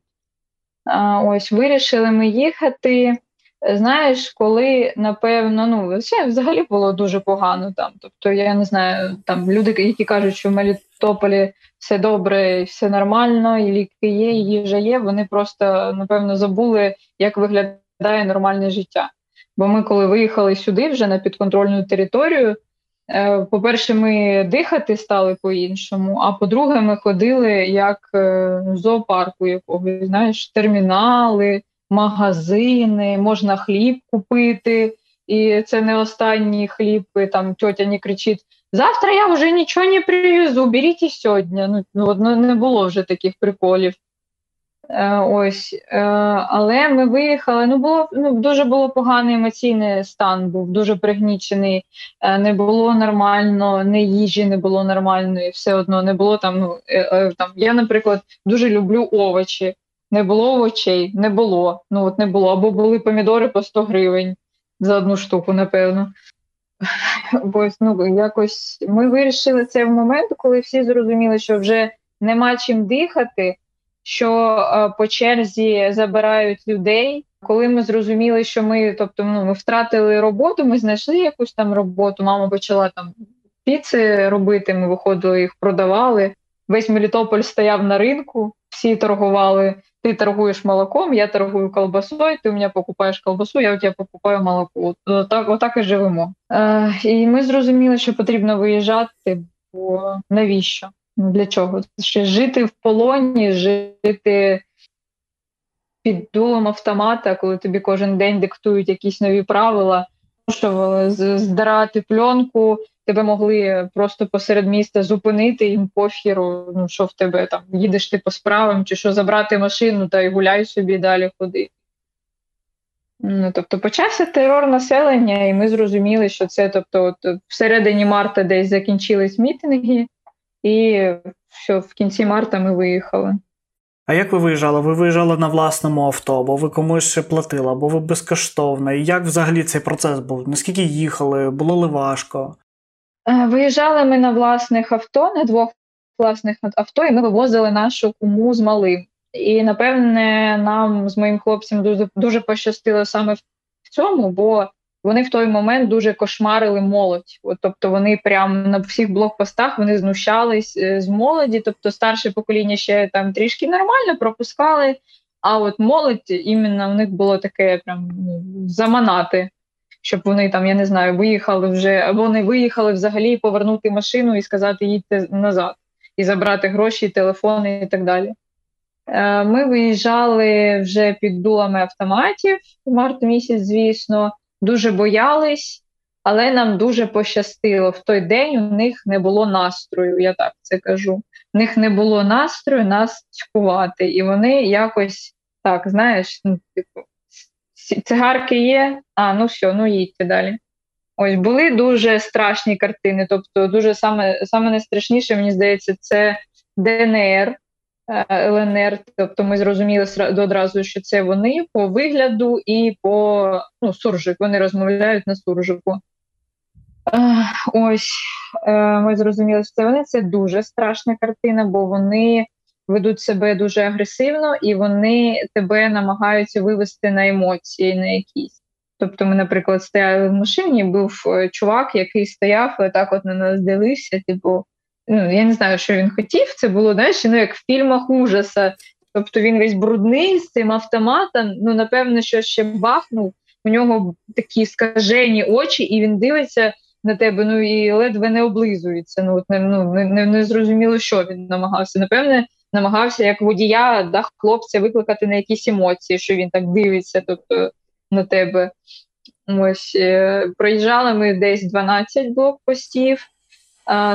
[SPEAKER 3] А, Ось вирішили ми їхати. Знаєш, коли напевно, ну це взагалі було дуже погано там. Тобто, я не знаю, там люди, які кажуть, що в Мелітополі все добре, все нормально, і ліки є, і їжа є. Вони просто напевно забули, як виглядає нормальне життя. Бо ми, коли виїхали сюди, вже на підконтрольну територію, е, по-перше, ми дихати стали по-іншому. А по-друге, ми ходили як е, зоопарку якогось, знаєш, термінали магазини, можна хліб купити, і це не останній хліб. Там тьотя не кричить: Завтра я вже нічого не привезу, беріть і сьогодні. Ну, ну, ну не було вже таких приколів. Е, ось, е, Але ми виїхали. Ну, було ну, дуже було поганий емоційний стан, був дуже пригнічений, е, не було нормально, не їжі не було нормальної, все одно не було там. Ну, е, е, там Я, наприклад, дуже люблю овочі. Не було овочей, не було. Ну от не було. Або були помідори по 100 гривень за одну штуку, напевно. Бо ну, якось ми вирішили це в момент, коли всі зрозуміли, що вже нема чим дихати, що е, по черзі забирають людей. Коли ми зрозуміли, що ми, тобто, ну, ми втратили роботу, ми знайшли якусь там роботу. Мама почала там піци робити. Ми виходили, їх продавали. Весь Мелітополь стояв на ринку, всі торгували ты торгуешь молоком, я торгую колбасою, ти у мене покупаєш колбасу, я у тебе покупаю молоко. Отак, отак і живемо. Е, І ми зрозуміли, що потрібно виїжджати, бо навіщо? Для чого? Ще жити в полоні, жити під дулом автомата, коли тобі кожен день диктують якісь нові правила, що здирати пленку, тебе могли просто посеред міста зупинити їм пофіру, ну що в тебе там, їдеш ти по справам, чи що забрати машину та й гуляй собі далі ходи. Ну, Тобто почався терор населення, і ми зрозуміли, що це тобто, от, всередині марта десь закінчились мітинги, і що в кінці марта ми виїхали.
[SPEAKER 1] А як ви виїжджали? Ви виїжджали на власному авто, або ви комусь ще платили, або ви безкоштовно? І як взагалі цей процес був? Наскільки їхали? Було ли важко?
[SPEAKER 3] Е, виїжджали ми на власних авто, на двох власних авто, і ми вивозили нашу куму з малим. І напевне, нам з моїм хлопцем дуже дуже пощастило саме в цьому, бо вони в той момент дуже кошмарили молодь. От, Тобто вони прямо на всіх блокпостах вони знущались е, з молоді. Тобто старше покоління ще там трішки нормально пропускали. А от молодь іменно у них було таке прям ну, заманати щоб вони там, я не знаю, виїхали вже або не виїхали взагалі повернути машину і сказати їдьте назад, і забрати гроші, телефони і так далі. Е, ми виїжджали вже під дулами автоматів март місяць, звісно, дуже боялись, але нам дуже пощастило. В той день у них не було настрою, я так це кажу. В них не було настрою нас цькувати, і вони якось так, знаєш, ну, типу, цигарки є, а ну все, ну їдьте далі. Ось були дуже страшні картини. Тобто, дуже саме саме найстрашніше, мені здається, це ДНР, е, ЛНР. Тобто ми зрозуміли одразу, що це вони по вигляду і по ну, суржик. Вони розмовляють на суржику. Ось е, ми зрозуміли, що це вони це дуже страшна картина, бо вони ведуть себе дуже агресивно і вони тебе намагаються вивести на емоції на якісь. Тобто, ми, наприклад, стояли в машині, був е, чувак, який стояв і так от на нас дивився. Типу, ну я не знаю, що він хотів. Це було знаєш, ну як в фільмах ужаса. Тобто він весь брудний з цим автоматом. Ну, напевно, що ще бахнув. У нього такі скажені очі, і він дивиться на тебе. Ну і ледве не облизується. Ну, от не, ну, не, не зрозуміло, що він намагався. Напевне, намагався як водія да, хлопця викликати на якісь емоції, що він так дивиться тобто, на тебе. Ось е, Проїжджали ми десь 12 блокпостів.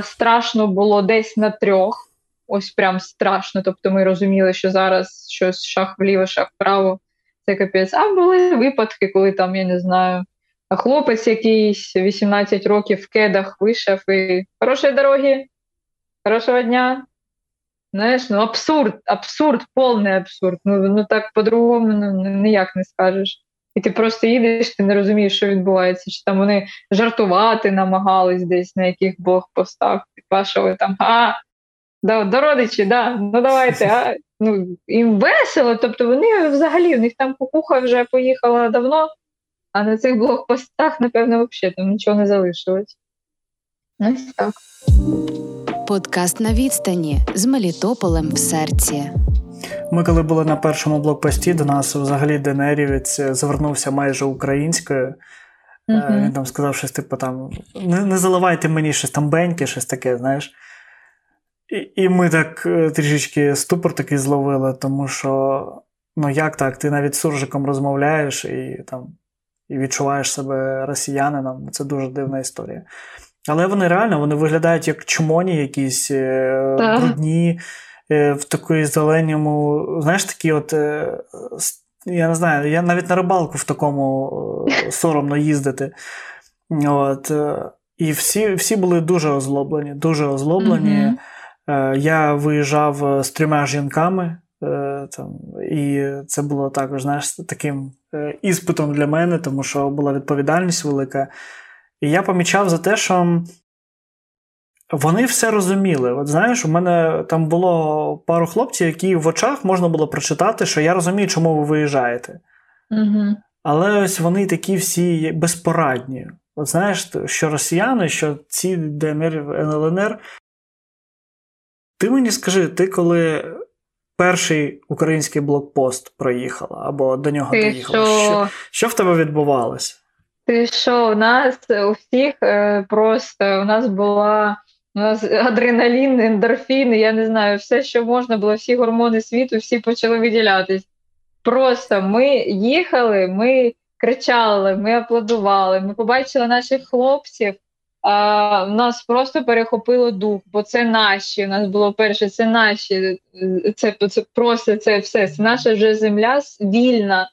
[SPEAKER 3] Страшно було десь на трьох. Ось прям страшно. Тобто ми розуміли, що зараз щось шах вліво, шах вправо, це капець. А були випадки, коли там, я не знаю, хлопець якийсь 18 років в кедах вийшов і хорошої дороги, хорошого дня. Знаєш, ну абсурд, абсурд, повний абсурд. Ну ну так по-другому ну, ніяк не скажеш. І ти просто їдеш, ти не розумієш, що відбувається. Чи там вони жартувати намагались десь на яких блокпостах, типа, що ви там, а, до, до родичі, да, ну давайте, а, ну, їм весело, тобто вони взагалі, у них там кукуха вже поїхала давно, а на цих блокпостах, напевно, взагалі там нічого не залишилось. Ось так.
[SPEAKER 2] Подкаст на відстані з Мелітополем в серці.
[SPEAKER 1] Ми, коли були на першому блокпості, до нас взагалі Денерівець звернувся майже українською.
[SPEAKER 3] Мгм.
[SPEAKER 1] Він там сказав щось, типу, там, не, не заливайте мені щось там беньки, щось таке, знаєш. І, і ми так е, трішечки ступор такий зловили, тому що, ну як так, ти навіть з суржиком розмовляєш і там і відчуваєш себе росіянином. Це дуже дивна історія. Але вони реально вони виглядають як чмоні якісь е,
[SPEAKER 3] Так.
[SPEAKER 1] брудні, е, в такій зеленому, знаєш, такі от. е, Я не знаю, я навіть на рибалку в такому е, соромно їздити. От, е, і всі, всі були дуже озлоблені, дуже озлоблені. Е, Я виїжджав е, з трьома жінками, е, там, і це було також знаєш, таким е, іспитом для мене, тому що була відповідальність велика. І я помічав за те, що вони все розуміли. От знаєш, у мене там було пару хлопців, які в очах можна було прочитати, що я розумію, чому ви виїжджаєте.
[SPEAKER 3] Мгм.
[SPEAKER 1] Але ось вони такі всі безпорадні. От знаєш, що росіяни, що ці ДНР, НЛНР. Ти мені скажи, ти коли перший український блокпост проїхала, або до нього
[SPEAKER 3] Ти
[SPEAKER 1] доїхала, що,
[SPEAKER 3] що?
[SPEAKER 1] що в тебе відбувалося?
[SPEAKER 3] Ти що, у нас у всіх е, просто у нас була у нас адреналін, ендорфін, я не знаю, все, що можна було, всі гормони світу, всі почали виділятись. Просто ми їхали, ми кричали, ми аплодували, ми побачили наших хлопців. А, нас просто перехопило дух, бо це наші. У нас було перше, це наші. Це, це просто це все. Це наша вже земля вільна,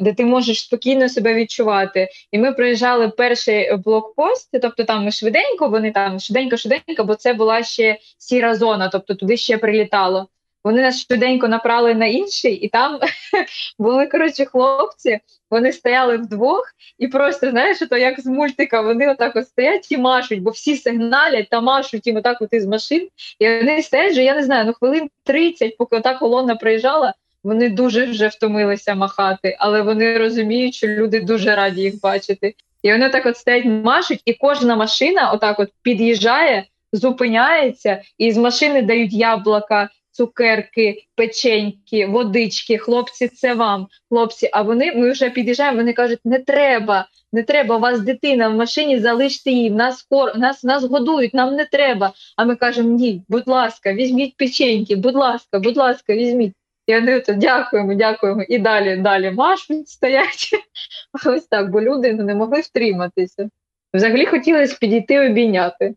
[SPEAKER 3] де ти можеш спокійно себе відчувати. І ми проїжджали перший блокпост, тобто там швиденько, вони там швиденько-швиденько, бо це була ще сіра зона, тобто туди ще прилітало. Вони нас швиденько направили на інший, і там були коротше хлопці. Вони стояли вдвох, і просто знаєш, то як з мультика, вони отак от стоять і машуть, бо всі сигналять та машуть їм отак от із машин. І вони стоять вже, я не знаю, ну хвилин 30, поки ота колона приїжджала. Вони дуже вже втомилися махати, але вони розуміють, що люди дуже раді їх бачити. І вони так от стоять, машуть, і кожна машина отак от під'їжджає, зупиняється, і з машини дають яблука, цукерки, печеньки, водички. Хлопці, це вам, хлопці. А вони ми вже під'їжджаємо. Вони кажуть, не треба, не треба. У вас дитина в машині, залиште її. Нас кор, нас, нас годують, нам не треба. А ми кажемо, ні, будь ласка, візьміть печеньки, будь ласка, будь ласка, візьміть. І вони то дякуємо, дякуємо. І далі, далі машуть, стоять. Ось так, бо люди не могли втриматися. Взагалі хотілося підійти обійняти.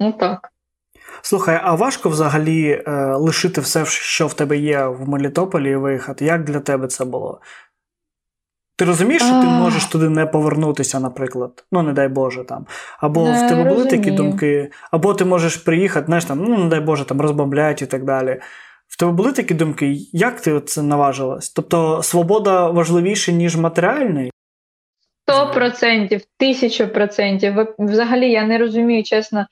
[SPEAKER 3] Ну так.
[SPEAKER 1] Слухай, а важко взагалі е, лишити все, що в тебе є в Мелітополі і виїхати? Як для тебе це було? Ти розумієш, що ти можеш туди не повернутися, наприклад, ну не дай Боже там. Або в
[SPEAKER 3] Не
[SPEAKER 1] тебе були такі думки, або ти можеш приїхати, знаєш, там, ну не дай Боже, там розбомблять і так далі. В тебе були такі думки, як ти це наважилась? Тобто свобода важливіша, ніж матеріальний?
[SPEAKER 3] Сто процентів, тисячу процентів. Взагалі я не розумію, чесно,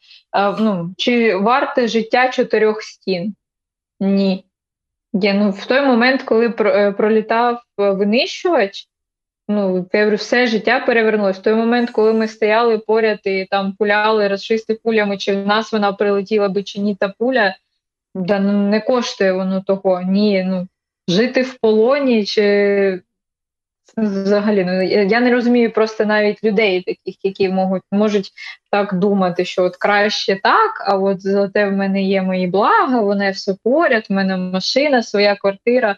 [SPEAKER 3] ну, чи варте життя чотирьох стін? Ні. Я, ну, в той момент, коли е, пролітав е, винищувач, ну, все життя перевернулось. В той момент, коли ми стояли поряд і там пуляли розшисти пулями, чи в нас вона прилетіла би, чи ні та пуля, да, ну, не коштує воно того. Ні, ну, жити в полоні чи Взагалі, ну я не розумію просто навіть людей, таких, які можуть можуть так думати, що от краще так, а от зате в мене є мої блага, вони все поряд, в мене машина, своя квартира.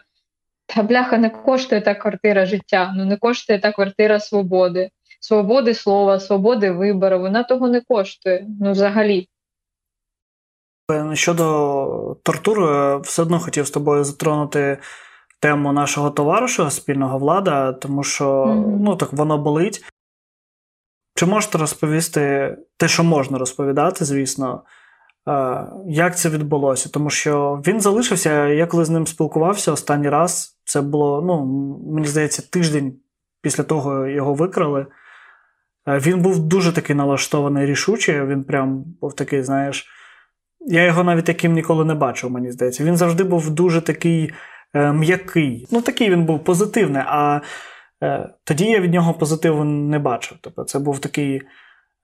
[SPEAKER 3] Та бляха не коштує та квартира життя, ну не коштує та квартира свободи, свободи слова, свободи вибору. Вона того не коштує. Ну взагалі.
[SPEAKER 1] Е, Щодо тортур, е, все одно хотів з тобою затронути тему нашого товариша спільного влада, тому що
[SPEAKER 3] Мгм.
[SPEAKER 1] ну так воно болить. Чи можете розповісти те, що можна розповідати, звісно, е, як це відбулося? Тому що він залишився, я коли з ним спілкувався останній раз, це було, ну, мені здається, тиждень після того його викрали. Він був дуже такий налаштований рішуче, він прям був такий, знаєш. Я його навіть таким ніколи не бачив, мені здається. Він завжди був дуже такий е, м'який. Ну, такий він був позитивний, а е, тоді я від нього позитиву не бачив. Тобто, це був такий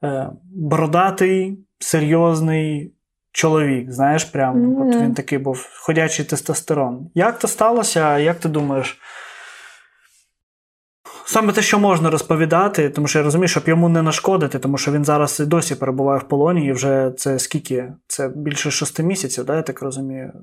[SPEAKER 1] е, бородатий, серйозний чоловік. Знаєш, прям
[SPEAKER 3] Mm.
[SPEAKER 1] от він такий був ходячий тестостерон. Як це сталося? Як ти думаєш? Саме те, що можна розповідати, тому що я розумію, щоб йому не нашкодити, тому що він зараз і досі перебуває в полоні, і вже це скільки? Це більше шести місяців, да, я так розумію.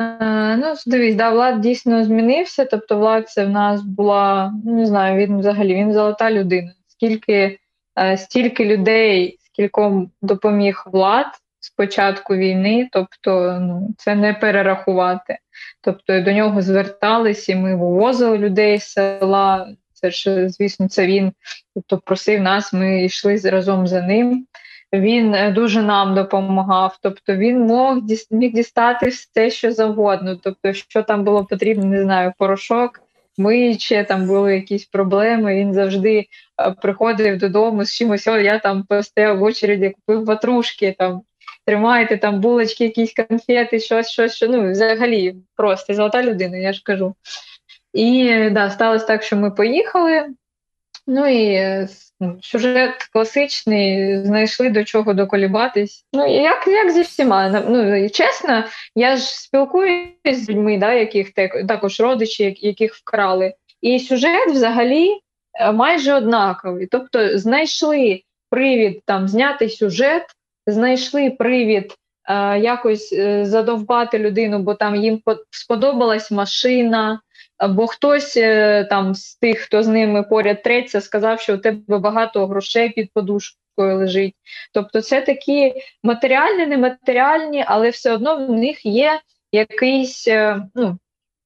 [SPEAKER 3] Е, ну, дивись, да, Влад дійсно змінився. Тобто, Влад це в нас була, ну, не знаю, він взагалі він золота людина. Скільки е, стільки людей, скільком допоміг Влад початку війни, тобто ну, це не перерахувати. Тобто до нього звертались, і ми вивозили людей з села. Це ж, звісно, це він тобто, просив нас, ми йшли разом за ним. Він е, дуже нам допомагав. Тобто він мог міг дістати все, що завгодно. Тобто, що там було потрібно, не знаю, порошок, миюче, там були якісь проблеми. Він завжди е, приходив додому з чимось. О, я там постояв в очереді, купив ватрушки, там тримайте там булочки, якісь конфети, щось, щось, що ну взагалі просто золота людина, я ж кажу. І да, сталося так, що ми поїхали. Ну і ну, сюжет класичний, знайшли до чого доколібатись. Ну як як зі всіма. Ну чесно, я ж спілкуюся з людьми, да, яких також родичі, яких вкрали. І сюжет взагалі е, майже однаковий. Тобто знайшли привід там зняти сюжет, знайшли привід е, якось е, задовбати людину, бо там їм сподобалась машина. Бо хтось е, там з тих, хто з ними поряд треться, сказав, що у тебе багато грошей під подушкою лежить. Тобто, це такі матеріальні, нематеріальні, але все одно в них є якийсь ну,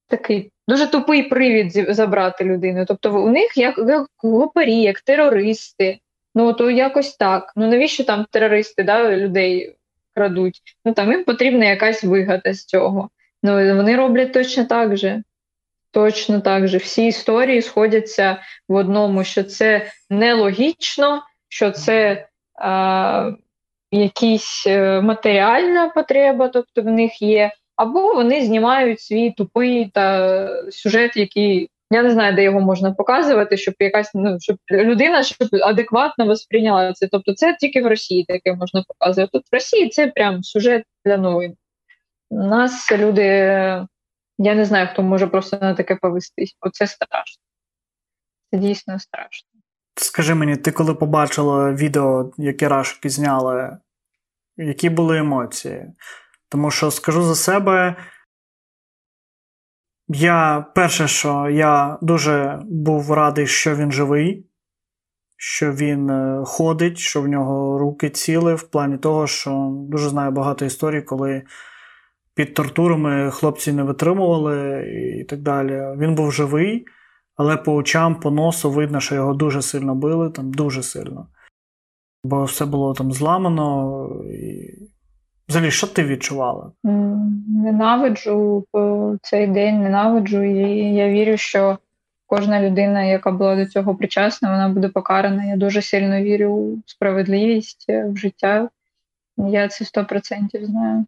[SPEAKER 3] такий дуже тупий привід забрати людину. Тобто, у них як глупарі, як терористи. Ну то якось так. Ну навіщо там терористи да, людей крадуть? Ну там їм потрібна якась вигода з цього. Ну вони роблять точно так же. Точно так же. Всі історії сходяться в одному, що це нелогічно, що це е, матеріальна потреба, тобто в них є, або вони знімають свій тупий та сюжет, який я не знаю, де його можна показувати, щоб якась ну щоб людина щоб адекватно восприйняла це. Тобто, це тільки в Росії таке можна показувати. Тут в Росії це прям сюжет для новин. У нас люди, я не знаю, хто може просто на таке повестись. Оце страшно. Це дійсно страшно.
[SPEAKER 1] Скажи мені, ти коли побачила відео, яке Рашки зняли, які були емоції? Тому що скажу за себе, я перше, що я дуже був радий, що він живий, що він е, ходить, що в нього руки ціли, в плані того, що дуже знаю багато історій, коли під тортурами хлопці не витримували і так далі. Він був живий, але по очам, по носу видно, що його дуже сильно били, там дуже сильно. Бо все було там зламано. І Взагалі, що ти відчувала?
[SPEAKER 3] Ненавиджу цей день, ненавиджу, і я вірю, що кожна людина, яка була до цього причасна, вона буде покарана. Я дуже сильно вірю у справедливість е, в життя. Я це сто процентів знаю.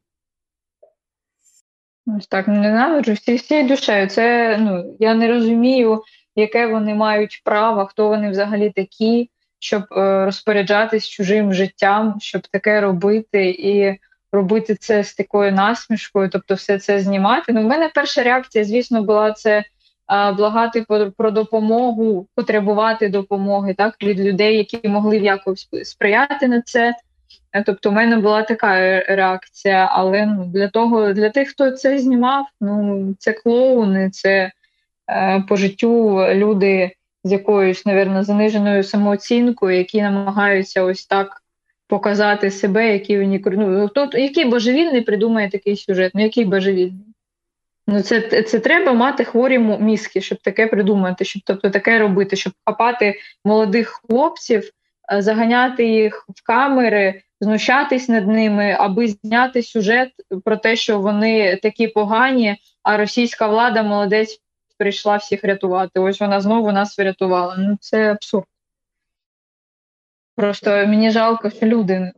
[SPEAKER 3] Ось так ненавиджу всі всі душею. Це ну я не розумію, яке вони мають право, хто вони взагалі такі, щоб е, розпоряджатись чужим життям, щоб таке робити і робити це з такою насмішкою, тобто все це знімати. Ну, в мене перша реакція, звісно, була це благати про допомогу, потребувати допомоги так від людей, які могли якось сприяти на це. Е, тобто, у мене була така реакція, але ну, для того, для тих, хто це знімав, ну це клоуни, це е, по життю люди з якоюсь, навірно, заниженою самооцінкою, які намагаються ось так показати себе, який він ну, хто, який божевільний придумає такий сюжет, ну який божевільний. Ну, це це треба мати хворі мізки, щоб таке придумати, щоб тобто таке робити, щоб хапати молодих хлопців, е, заганяти їх в камери, знущатись над ними, аби зняти сюжет про те, що вони такі погані, а російська влада молодець прийшла всіх рятувати. Ось вона знову нас врятувала. Ну це абсурд. Просто мені жалко, що люди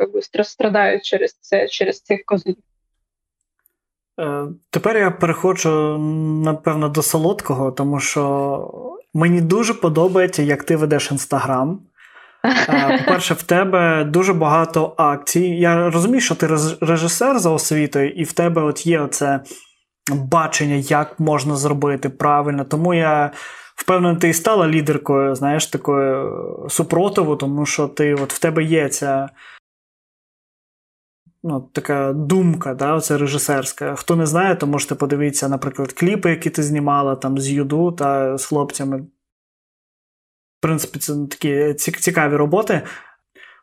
[SPEAKER 3] якби, страдають через це, через цих козлів.
[SPEAKER 1] Е, тепер я переходжу, напевно, до солодкого, тому що мені дуже подобається, як ти ведеш інстаграм. Е, по-перше, в тебе дуже багато акцій. Я розумію, що ти режисер за освітою, і в тебе от є оце бачення, як можна зробити правильно. Тому я впевнений, ти і стала лідеркою, знаєш, такою супротиву, тому що ти от в тебе є ця. Ну, така думка, да, це режисерська. Хто не знає, то можете подивитися, наприклад, кліпи, які ти знімала там з Юду та з хлопцями. В принципі, це такі цікаві роботи.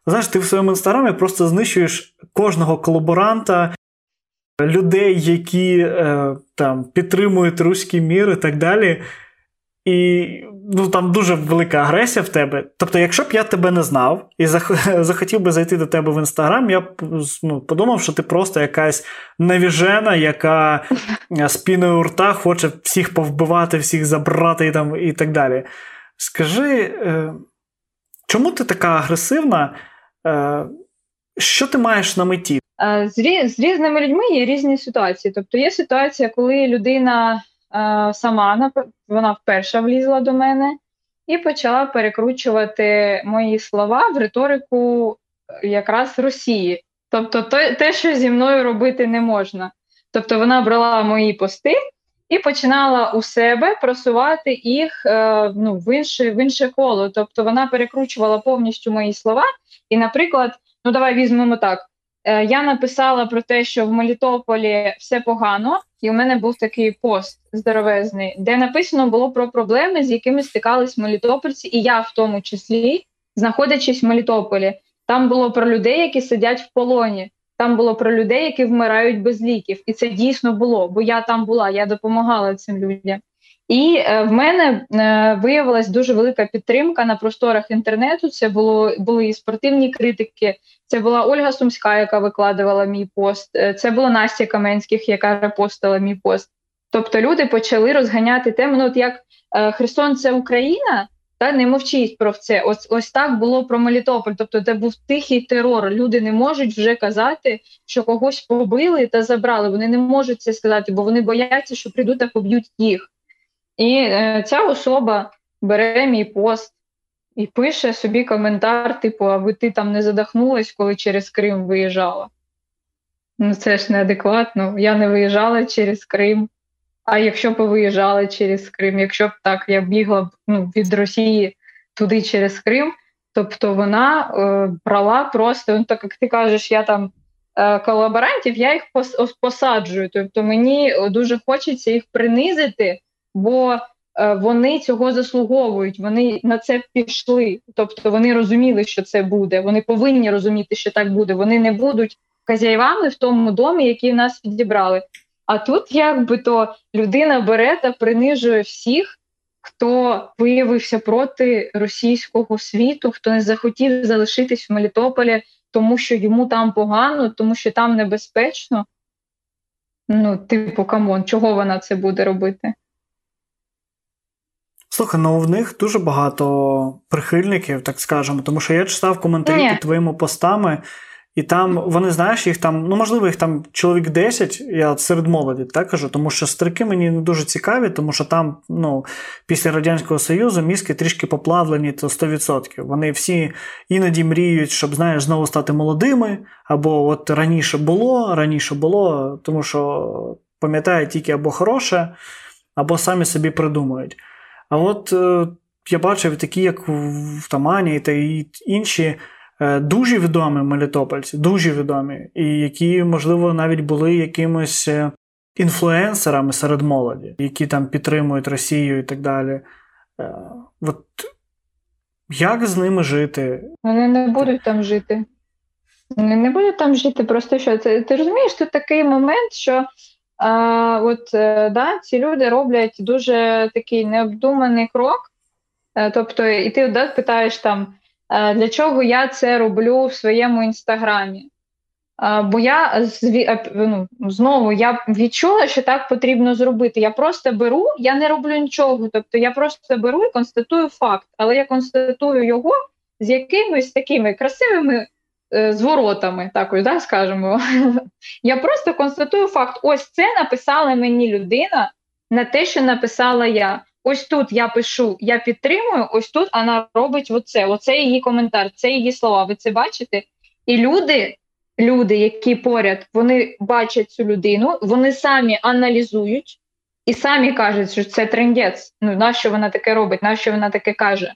[SPEAKER 1] Знаєш, ти в своєму інстаграмі просто знищуєш кожного колаборанта, людей, які е, там підтримують руський мір і так далі. І ну, там дуже велика агресія в тебе. Тобто, якщо б я тебе не знав і захотів би зайти до тебе в інстаграм, я б ну, подумав, що ти просто якась навіжена, яка з піною у рта хоче всіх повбивати, всіх забрати і там, і так далі. Скажи, е, чому ти така агресивна? Е, що ти маєш на меті?
[SPEAKER 3] З, різними людьми є різні ситуації. Тобто є ситуація, коли людина е, сама вона вперше влізла до мене і почала перекручувати мої слова в риторику якраз Росії. Тобто, те, що зі мною робити не можна. Тобто, вона брала мої пости і починала у себе просувати їх е, ну, в інше в інше коло. Тобто вона перекручувала повністю мої слова. І, наприклад, ну давай візьмемо так: е, я написала про те, що в Мелітополі все погано, і у мене був такий пост здоровезний, де написано було про проблеми, з якими стикались Мелітопольці, і я в тому числі, знаходячись в Мелітополі. Там було про людей, які сидять в полоні. Там було про людей, які вмирають без ліків, і це дійсно було, бо я там була, я допомагала цим людям. І е, в мене е, виявилась дуже велика підтримка на просторах інтернету. Це було були і спортивні критики. Це була Ольга Сумська, яка викладувала мій пост. Е, це була Настя Каменських, яка репостила мій пост. Тобто люди почали розганяти тему. Ну, от як Херсон, це Україна, та не мовчіть про це. Ось ось так було про Мелітополь. Тобто, це був тихий терор. Люди не можуть вже казати, що когось побили та забрали. Вони не можуть це сказати, бо вони бояться, що прийдуть та поб'ють їх. І е, ця особа бере мій пост і пише собі коментар: типу, аби ти там не задохнулась, коли через Крим виїжджала. Ну це ж неадекватно. Я не виїжджала через Крим. А якщо б виїжджали через Крим, якщо б так я бігла б ну, від Росії туди через Крим, тобто вона е, брала просто, ну, так як ти кажеш, я там е, колаборантів, я їх посаджую. Тобто мені дуже хочеться їх принизити, бо е, вони цього заслуговують, вони на це пішли. Тобто вони розуміли, що це буде. Вони повинні розуміти, що так буде. Вони не будуть хазяївами в тому домі, який в нас відібрали. А тут якби то людина бере та принижує всіх, хто виявився проти російського світу, хто не захотів залишитись в Мелітополі, тому що йому там погано, тому що там небезпечно. Ну, типу, come on, чого вона це буде робити?
[SPEAKER 1] Слухай, ну в них дуже багато прихильників, так скажемо, тому що я читав коментарі під твоїми постами. І там вони, знаєш, їх там, ну можливо, їх там чоловік 10, я серед молоді так кажу, тому що старики мені не дуже цікаві, тому що там, ну, після Радянського Союзу мізки трішки поплавлені, то 100%. Вони всі іноді мріють, щоб, знаєш, знову стати молодими, або от раніше було, раніше було, тому що пам'ятають тільки або хороше, або самі собі придумують. А от е, я бачив такі, як в Тамані та інші. Е, дуже відомі мелітопольці, дуже відомі, і які, можливо, навіть були якимось е, інфлюенсерами серед молоді, які там підтримують Росію і так далі. От як з ними жити?
[SPEAKER 3] Вони не будуть там жити. Вони не будуть там жити, просто що це ти розумієш, тут такий момент, що а, от, да, ці люди роблять дуже такий необдуманий крок. Тобто, і ти да, питаєш там. Е, для чого я це роблю в своєму інстаграмі? Е, бо я е, ну, знову я відчула, що так потрібно зробити. Я просто беру, я не роблю нічого. Тобто я просто беру і констатую факт, але я констатую його з якимись такими красивими е, зворотами, так ось, да, скажемо. Я просто констатую факт: ось це написала мені людина на те, що написала я. Ось тут я пишу, я підтримую, ось тут вона робить оце. Оце її коментар, це її слова. Ви це бачите? І люди, люди, які поряд, вони бачать цю людину, вони самі аналізують і самі кажуть, що це трендець. Ну нащо вона таке робить? Нащо вона таке каже?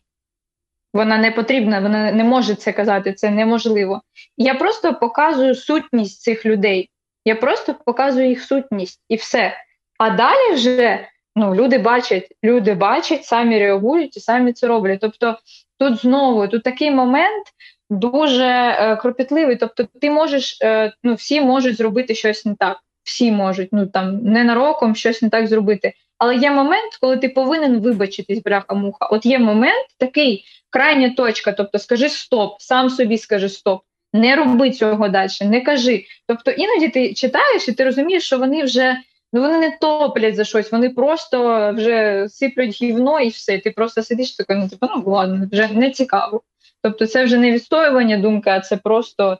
[SPEAKER 3] Вона не потрібна, вона не може це казати, це неможливо. Я просто показую сутність цих людей. Я просто показую їх сутність і все. А далі вже ну, люди бачать, люди бачать, самі реагують і самі це роблять. Тобто, тут знову тут такий момент дуже е, кропітливий. Тобто, ти можеш, е, ну всі можуть зробити щось не так. Всі можуть, ну там ненароком щось не так зробити. Але є момент, коли ти повинен вибачитись, бляха-муха. От є момент такий крайня точка. Тобто, скажи стоп, сам собі скажи стоп. Не роби цього далі, не кажи. Тобто іноді ти читаєш і ти розумієш, що вони вже ну вони не топлять за щось, вони просто вже сиплють гівно і все. Ти просто сидиш такий, ну типу, ну ладно, вже не цікаво. Тобто, це вже не відстоювання думки, а це просто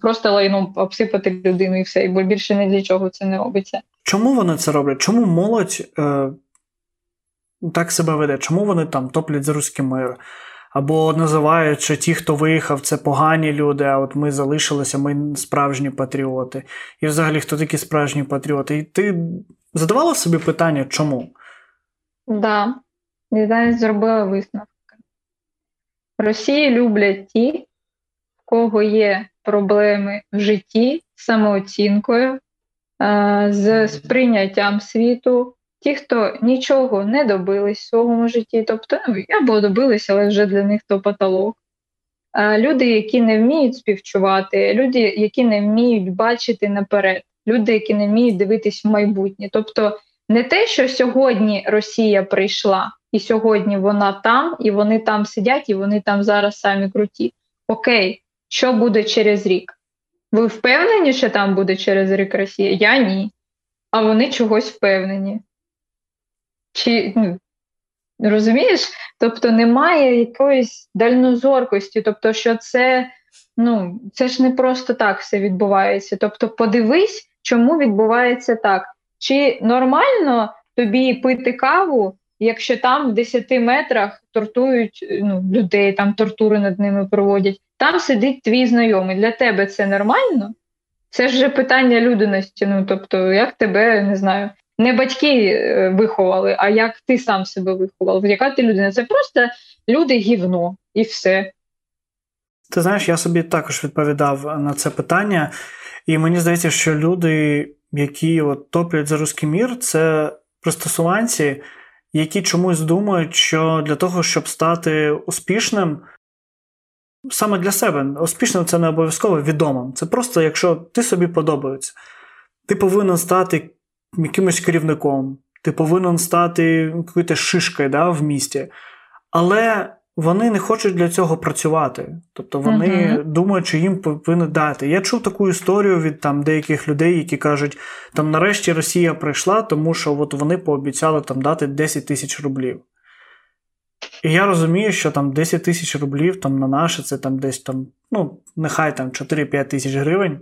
[SPEAKER 3] просто лайном обсипати людину і все, бо більше не для чого це не робиться.
[SPEAKER 1] Чому вони це роблять? Чому молодь е, так себе веде? Чому вони там топлять за руський мир? Або називають, що ті, хто виїхав, це погані люди, а от ми залишилися, ми справжні патріоти. І взагалі, хто такі справжні патріоти? І ти задавала собі питання, чому? Так.
[SPEAKER 3] Да. І навіть зробила висновки. Росії люблять ті, в кого є проблеми в житті з самооцінкою, з сприйняттям світу, ті, хто нічого не добились в своєму житті, тобто ну, або добились, але вже для них то потолок. Люди, які не вміють співчувати, люди, які не вміють бачити наперед, люди, які не вміють дивитись в майбутнє. Тобто не те, що сьогодні Росія прийшла, і сьогодні вона там, і вони там сидять, і вони там зараз самі круті. Окей, що буде через рік? Ви впевнені, що там буде через рік Росія? Я ні. А вони чогось впевнені. Чи ну, розумієш? Тобто немає якоїсь дальнозоркості, тобто, що це ну, це ж не просто так все відбувається. Тобто, подивись, чому відбувається так. Чи нормально тобі пити каву, якщо там в 10 метрах тортують ну, людей, там тортури над ними проводять? Там сидить твій знайомий. Для тебе це нормально? Це ж питання людяності. Ну тобто, як тебе не знаю, не батьки е, виховали, а як ти сам себе виховав? Яка ти людина? Це просто люди гівно і все.
[SPEAKER 1] Ти знаєш, я собі також відповідав на це питання, і мені здається, що люди, які от топлять за русський мір, це пристосуванці, які чомусь думають, що для того, щоб стати успішним саме для себе. Успішним це не обов'язково відомим. Це просто, якщо ти собі подобається, ти повинен стати якимось керівником, ти повинен стати якоюсь шишкою да, в місті. Але вони не хочуть для цього працювати. Тобто вони uh-huh. думають, що їм повинні дати. Я чув таку історію від там деяких людей, які кажуть, там нарешті Росія прийшла, тому що от вони пообіцяли там дати 10 тисяч рублів. І я розумію, що там 10 тисяч рублів там на наше, це там десь там, ну, нехай там 4-5 тисяч гривень.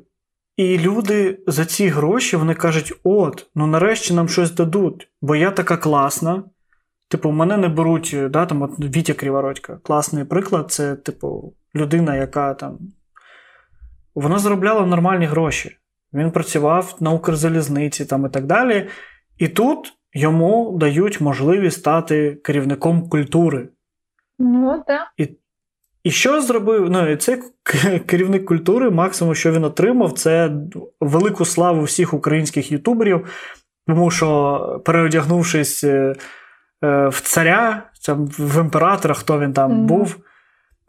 [SPEAKER 1] І люди за ці гроші вони кажуть: от, ну нарешті нам щось дадуть, бо я така класна. Типу, мене не беруть, да, там, от Вітя Кривородька. Класний приклад, це, типу, людина, яка там. Вона заробляла нормальні гроші. Він працював на Укрзалізниці там і так далі. І тут йому дають можливість стати керівником культури.
[SPEAKER 3] Ну, так.
[SPEAKER 1] І і що зробив? Ну, і цей керівник культури, максимум, що він отримав, це велику славу всіх українських ютуберів, тому що, переодягнувшись е, е, в царя, в імператора, хто він там mm. був.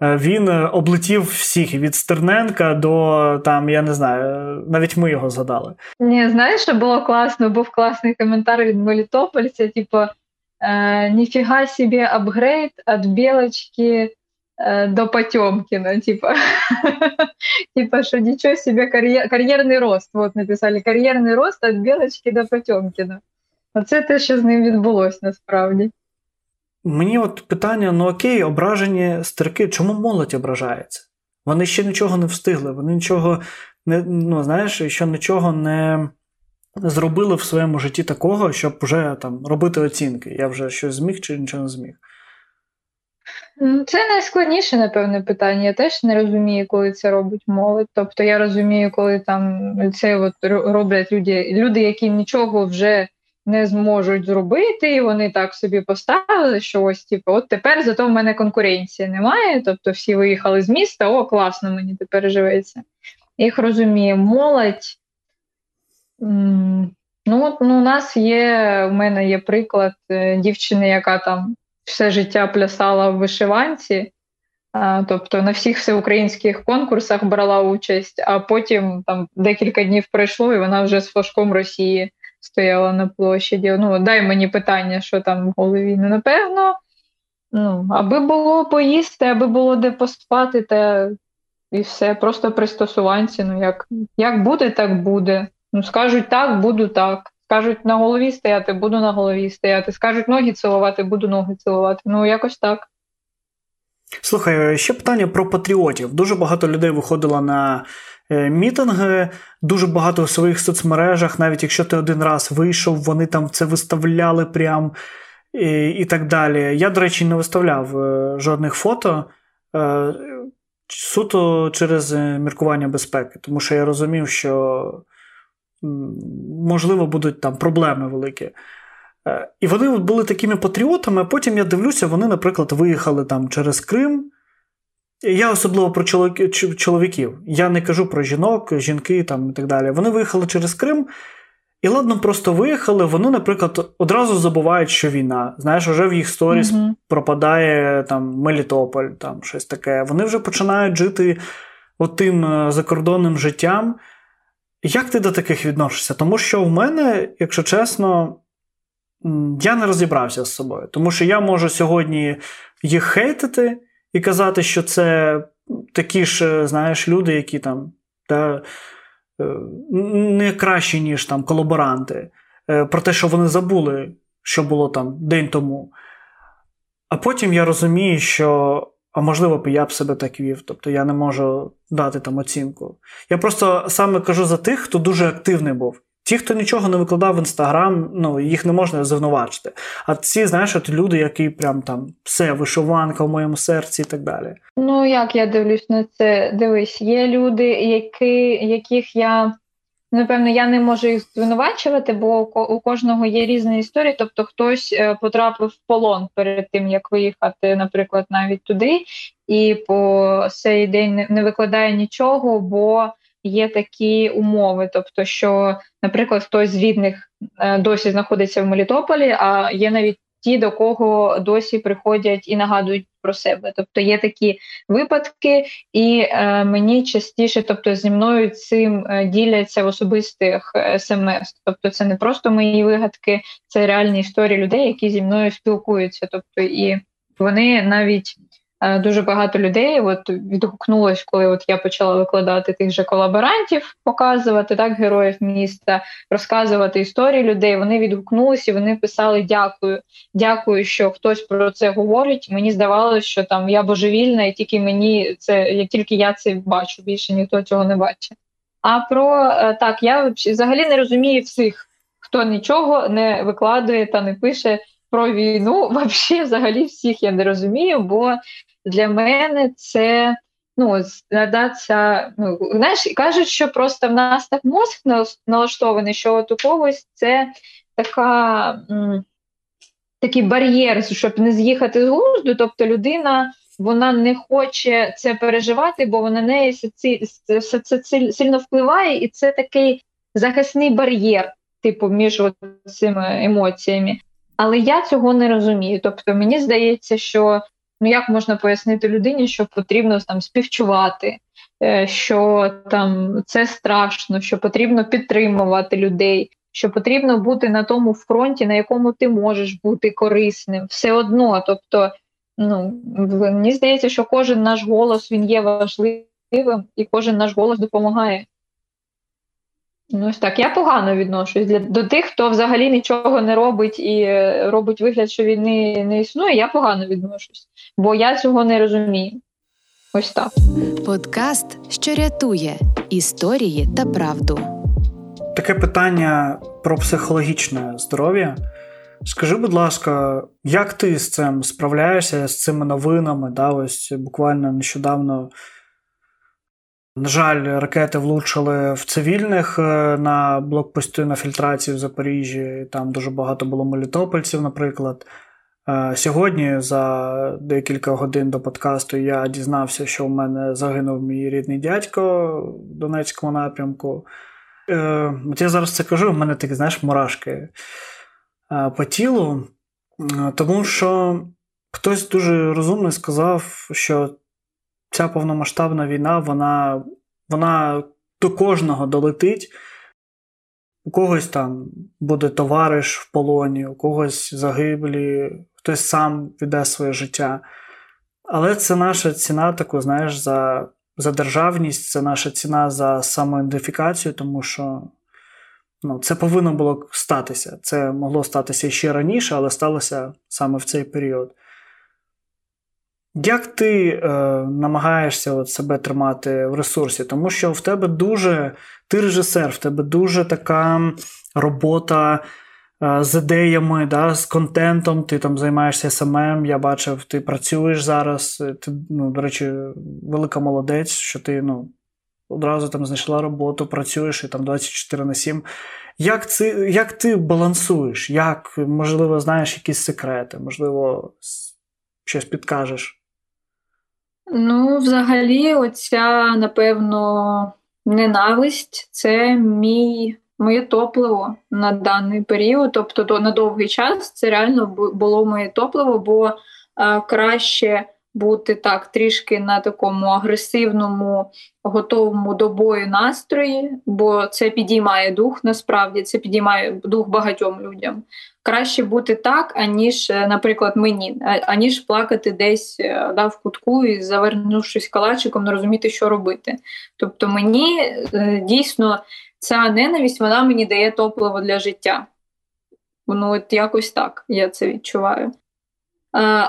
[SPEAKER 1] Е, він облетів всіх від Стерненка до там, я не знаю, навіть ми його згадали.
[SPEAKER 3] Ні, знаєш, що було класно? Був класний коментар від Мелітопольця, типу, е, ніфіга собі апгрейд від білочки е, до Потемкіна. Типу, типа, що нічого собі кар'єр, кар'єрний рост. Вот написали кар'єрний рост від білочки до Потемкіна. Оце те, що з ним відбулося насправді.
[SPEAKER 1] мені от питання: ну окей, ображені старики, чому молодь ображається? Вони ще нічого не встигли, вони нічого не ну, знаєш, ще нічого не зробили в своєму житті такого, щоб вже там робити оцінки. Я вже щось зміг чи нічого не зміг.
[SPEAKER 3] Ну, це найскладніше, напевне, питання. Я теж не розумію, коли це робить молодь. Тобто я розумію, коли там це от роблять люди, люди, які нічого вже не зможуть зробити, і вони так собі поставили, що ось типу, от тепер зато в мене конкуренції немає. Тобто всі виїхали з міста, о, класно, мені тепер живеться. Їх розуміє молодь. Ну, ну, у нас є, у мене є приклад е, дівчини, яка там все життя плясала в вишиванці, а, тобто на всіх всеукраїнських конкурсах брала участь, а потім там декілька днів пройшло, і вона вже з флажком Росії стояла на площаді. Ну, дай мені питання, що там в голові. Ну, напевно, ну, аби було поїсти, аби було де поспати, та і все, просто пристосуванці. Ну, як, як буде, так буде. Ну, скажуть так, буду так. Скажуть на голові стояти, буду на голові стояти. Скажуть ноги цілувати, буду ноги цілувати. Ну, якось так.
[SPEAKER 1] Слухай, ще питання про патріотів. Дуже багато людей виходило на е, мітинги, дуже багато в своїх соцмережах, навіть якщо ти один раз вийшов, вони там це виставляли прям і, і так далі. Я, до речі, не виставляв е, жодних фото. Е, суто через міркування безпеки, тому що я розумів, що можливо, будуть там проблеми великі. Е, і вони були такими патріотами, потім я дивлюся, вони, наприклад, виїхали там через Крим. Я особливо про чоловіків. Я не кажу про жінок, жінки там і так далі. Вони виїхали через Крим, і ладно, просто виїхали. Вони, наприклад, одразу забувають, що війна. Знаєш, вже в їх сторіс mm пропадає там Мелітополь, там щось таке. Вони вже починають жити отим е, закордонним життям. Як ти до таких відносишся? Тому що в мене, якщо чесно, я не розібрався з собою. Тому що я можу сьогодні їх хейтити і казати, що це такі ж, знаєш, люди, які там та, е, не кращі, ніж там колаборанти, е, про те, що вони забули, що було там день тому. А потім я розумію, що а можливо, я б себе так вів. Тобто я не можу дати там оцінку. Я просто саме кажу за тих, хто дуже активний був. Ті, хто нічого не викладав в інстаграм, ну їх не можна звинувачити. А ці, знаєш, от люди, які прям там все, вишиванка в моєму серці і так далі.
[SPEAKER 3] Ну як я дивлюсь на це? Дивись, є люди, які, яких я Напевно, я не можу їх звинувачувати, бо у кожного є різні історії. Тобто, хтось е, потрапив в полон перед тим, як виїхати, наприклад, навіть туди, і по цей день не викладає нічого, бо є такі умови. Тобто, що, наприклад, хтось з рідних е, досі знаходиться в Мелітополі, а є навіть ті, до кого досі приходять і нагадують про себе. Тобто є такі випадки, і е, мені частіше, тобто зі мною цим е, діляться в особистих е, смс. Тобто, це не просто мої вигадки, це реальні історії людей, які зі мною спілкуються. Тобто, і вони навіть дуже багато людей от відгукнулось, коли от я почала викладати тих же колаборантів, показувати так героїв міста, розказувати історії людей. Вони відгукнулися, вони писали дякую. Дякую, що хтось про це говорить. Мені здавалося, що там я божевільна, і тільки мені це як тільки я це бачу, більше ніхто цього не бачить. А про е, так я взагалі не розумію всіх, хто нічого не викладує та не пише. Про війну взагалі взагалі всіх я не розумію, бо для мене це ну, надаться, ну, знаєш, кажуть, що просто в нас так мозк налаштований, що от у когось це така, м, такий бар'єр, щоб не з'їхати з глузду, тобто людина. Вона не хоче це переживати, бо вона неї це, це сильно впливає, і це такий захисний бар'єр, типу, між цими емоціями. Але я цього не розумію. Тобто, мені здається, що Ну як можна пояснити людині, що потрібно там співчувати, е, що там це страшно, що потрібно підтримувати людей, що потрібно бути на тому фронті, на якому ти можеш бути корисним, все одно. Тобто, ну мені здається, що кожен наш голос він є важливим, і кожен наш голос допомагає. Ну, ось так, я погано відношусь для до тих, хто взагалі нічого не робить і е, робить вигляд, що війни не існує. Я погано відношусь, бо я цього не розумію. Ось так.
[SPEAKER 2] Подкаст, що рятує історії та правду.
[SPEAKER 1] Таке питання про психологічне здоров'я. Скажи, будь ласка, як ти з цим справляєшся з цими новинами? Да, Ось буквально нещодавно на жаль, ракети влучили в цивільних е, на блокпості на фільтрації в Запоріжжі. Там дуже багато було мелітопольців, наприклад. Е, сьогодні, за декілька годин до подкасту, я дізнався, що в мене загинув мій рідний дядько в Донецькому напрямку. Е, от я зараз це кажу, в мене такі, знаєш, мурашки по тілу, тому що хтось дуже розумний сказав, що ця повномасштабна війна, вона, вона до кожного долетить. У когось там буде товариш в полоні, у когось загиблі, хтось сам віде своє життя. Але це наша ціна, таку, знаєш, за за державність, це наша ціна за самоідентифікацію, тому що ну, це повинно було статися. Це могло статися ще раніше, але сталося саме в цей період. Як ти е, намагаєшся от себе тримати в ресурсі? Тому що в тебе дуже, ти режисер, в тебе дуже така робота е, з ідеями, да, з контентом, ти там займаєшся СММ, я бачив, ти працюєш зараз. Ти, ну, До речі, велика молодець, що ти ну, одразу там знайшла роботу, працюєш і там 24 на 7. Як це, як ти балансуєш? Як, Можливо, знаєш якісь секрети, можливо, щось підкажеш?
[SPEAKER 3] Ну, взагалі, оця, напевно, ненависть це мій, моє топливо на даний період. Тобто, то на довгий час це реально було моє топливо, бо а, краще бути так трішки на такому агресивному, готовому до бою настрої, бо це підіймає дух, насправді це підіймає дух багатьом людям. Краще бути так, аніж, е, наприклад, мені, аніж плакати десь е, да, в кутку і завернувшись калачиком, не розуміти, що робити. Тобто, мені е, дійсно ця ненависть вона мені дає топливо для життя. Ну, от якось так я це відчуваю.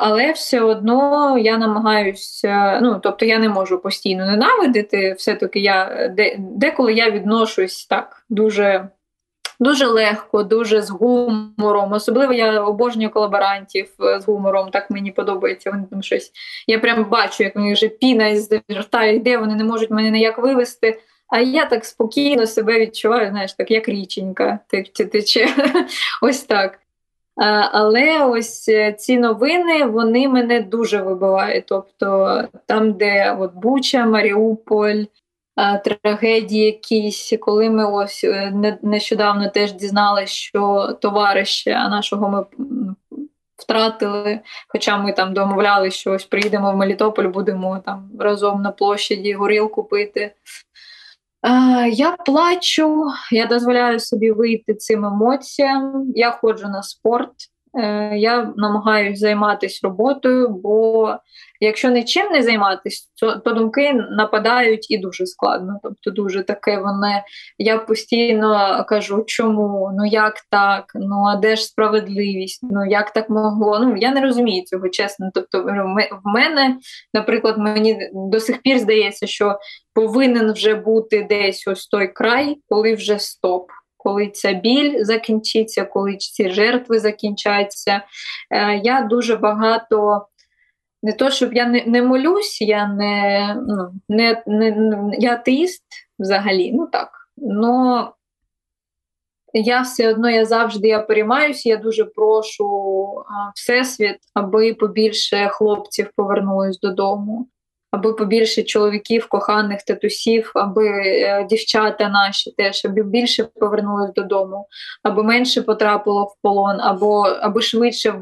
[SPEAKER 3] Але все одно я намагаюся, ну тобто я не можу постійно ненавидити. Все-таки я де, деколи я відношусь так дуже дуже легко, дуже з гумором. Особливо я обожнюю колаборантів з гумором, так мені подобається. Вони там щось. Я прям бачу, як них вже піна із рта йде, вони не можуть мене ніяк вивести. А я так спокійно себе відчуваю, знаєш, так як річенька тече. Ось так. Але ось е, ці новини вони мене дуже вибивають. Тобто там, де от Буча, Маріуполь, трагедії якісь, коли ми ось е, нещодавно теж дізналися, що товариша нашого ми втратили. Хоча ми там домовлялися, що ось приїдемо в Мелітополь, будемо там разом на площаді горілку пити. Я плачу, я дозволяю собі вийти цим емоціям. Я ходжу на спорт, е, я намагаюся займатися роботою, бо якщо нічим не займатися, то, то думки нападають і дуже складно. Тобто, дуже таке вони. Я постійно кажу, чому, ну як так, ну а де ж справедливість? Ну як так могло? Ну я не розумію цього, чесно. Тобто, в мене, наприклад, мені до сих пір здається, що повинен вже бути десь ось той край, коли вже стоп. Коли ця біль закінчиться, коли ці жертви закінчаться. Е, я дуже багато не то, щоб я не не молюсь, я не ну, не, не, я атеїст взагалі, ну так. Но я все одно я завжди я переймаюся, я дуже прошу Всесвіт, аби побільше хлопців повернулись додому, аби побільше чоловіків, коханих татусів, аби е, дівчата наші теж аби більше повернулись додому, аби менше потрапило в полон, або аби швидше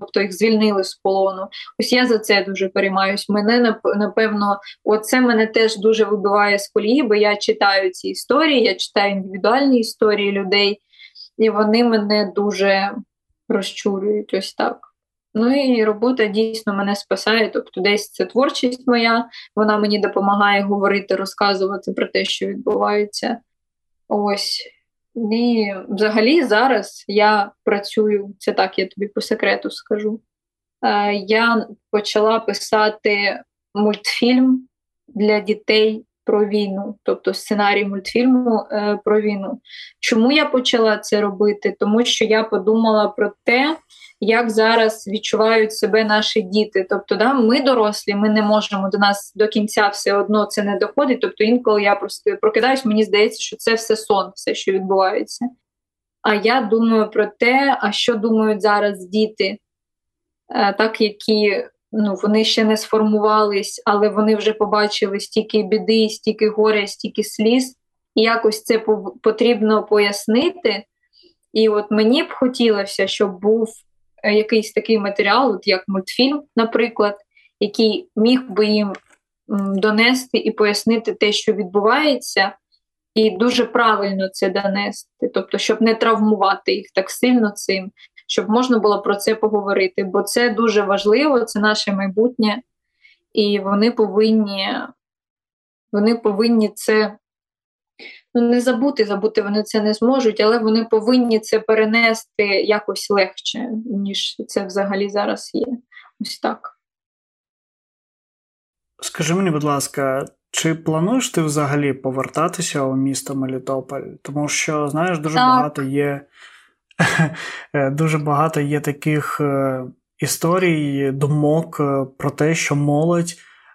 [SPEAKER 3] тобто їх звільнили з полону. Ось я за це дуже переймаюсь. Мене напевно, оце мене теж дуже вибиває з колії, бо я читаю ці історії, я читаю індивідуальні історії людей, і вони мене дуже розчурюють. Ось так. Ну і робота дійсно мене спасає. Тобто, десь це творчість моя, вона мені допомагає говорити, розказувати про те, що відбувається. Ось. І взагалі зараз я працюю, це так, я тобі по секрету скажу. Е, я почала писати мультфільм для дітей про війну, тобто сценарій мультфільму е, про війну. Чому я почала це робити? Тому що я подумала про те, як зараз відчувають себе наші діти. Тобто, да, ми дорослі, ми не можемо до нас до кінця все одно це не доходить. Тобто, інколи я просто прокидаюсь, мені здається, що це все сон, все, що відбувається. А я думаю про те, а що думають зараз діти, е, так які ну, вони ще не сформувались, але вони вже побачили стільки біди, стільки горя, стільки сліз, і якось це потрібно пояснити. І от мені б хотілося, щоб був е, якийсь такий матеріал, от як мультфільм, наприклад, який міг би їм донести і пояснити те, що відбувається, і дуже правильно це донести, тобто, щоб не травмувати їх так сильно цим, щоб можна було про це поговорити, бо це дуже важливо, це наше майбутнє, і вони повинні вони повинні це ну, не забути, забути вони це не зможуть, але вони повинні це перенести якось легше, ніж це взагалі зараз є. Ось так.
[SPEAKER 1] Скажи мені, будь ласка, чи плануєш ти взагалі повертатися у місто Мелітополь? Тому що, знаєш, дуже так. багато є дуже багато є таких е, історій, думок е, про те, що молодь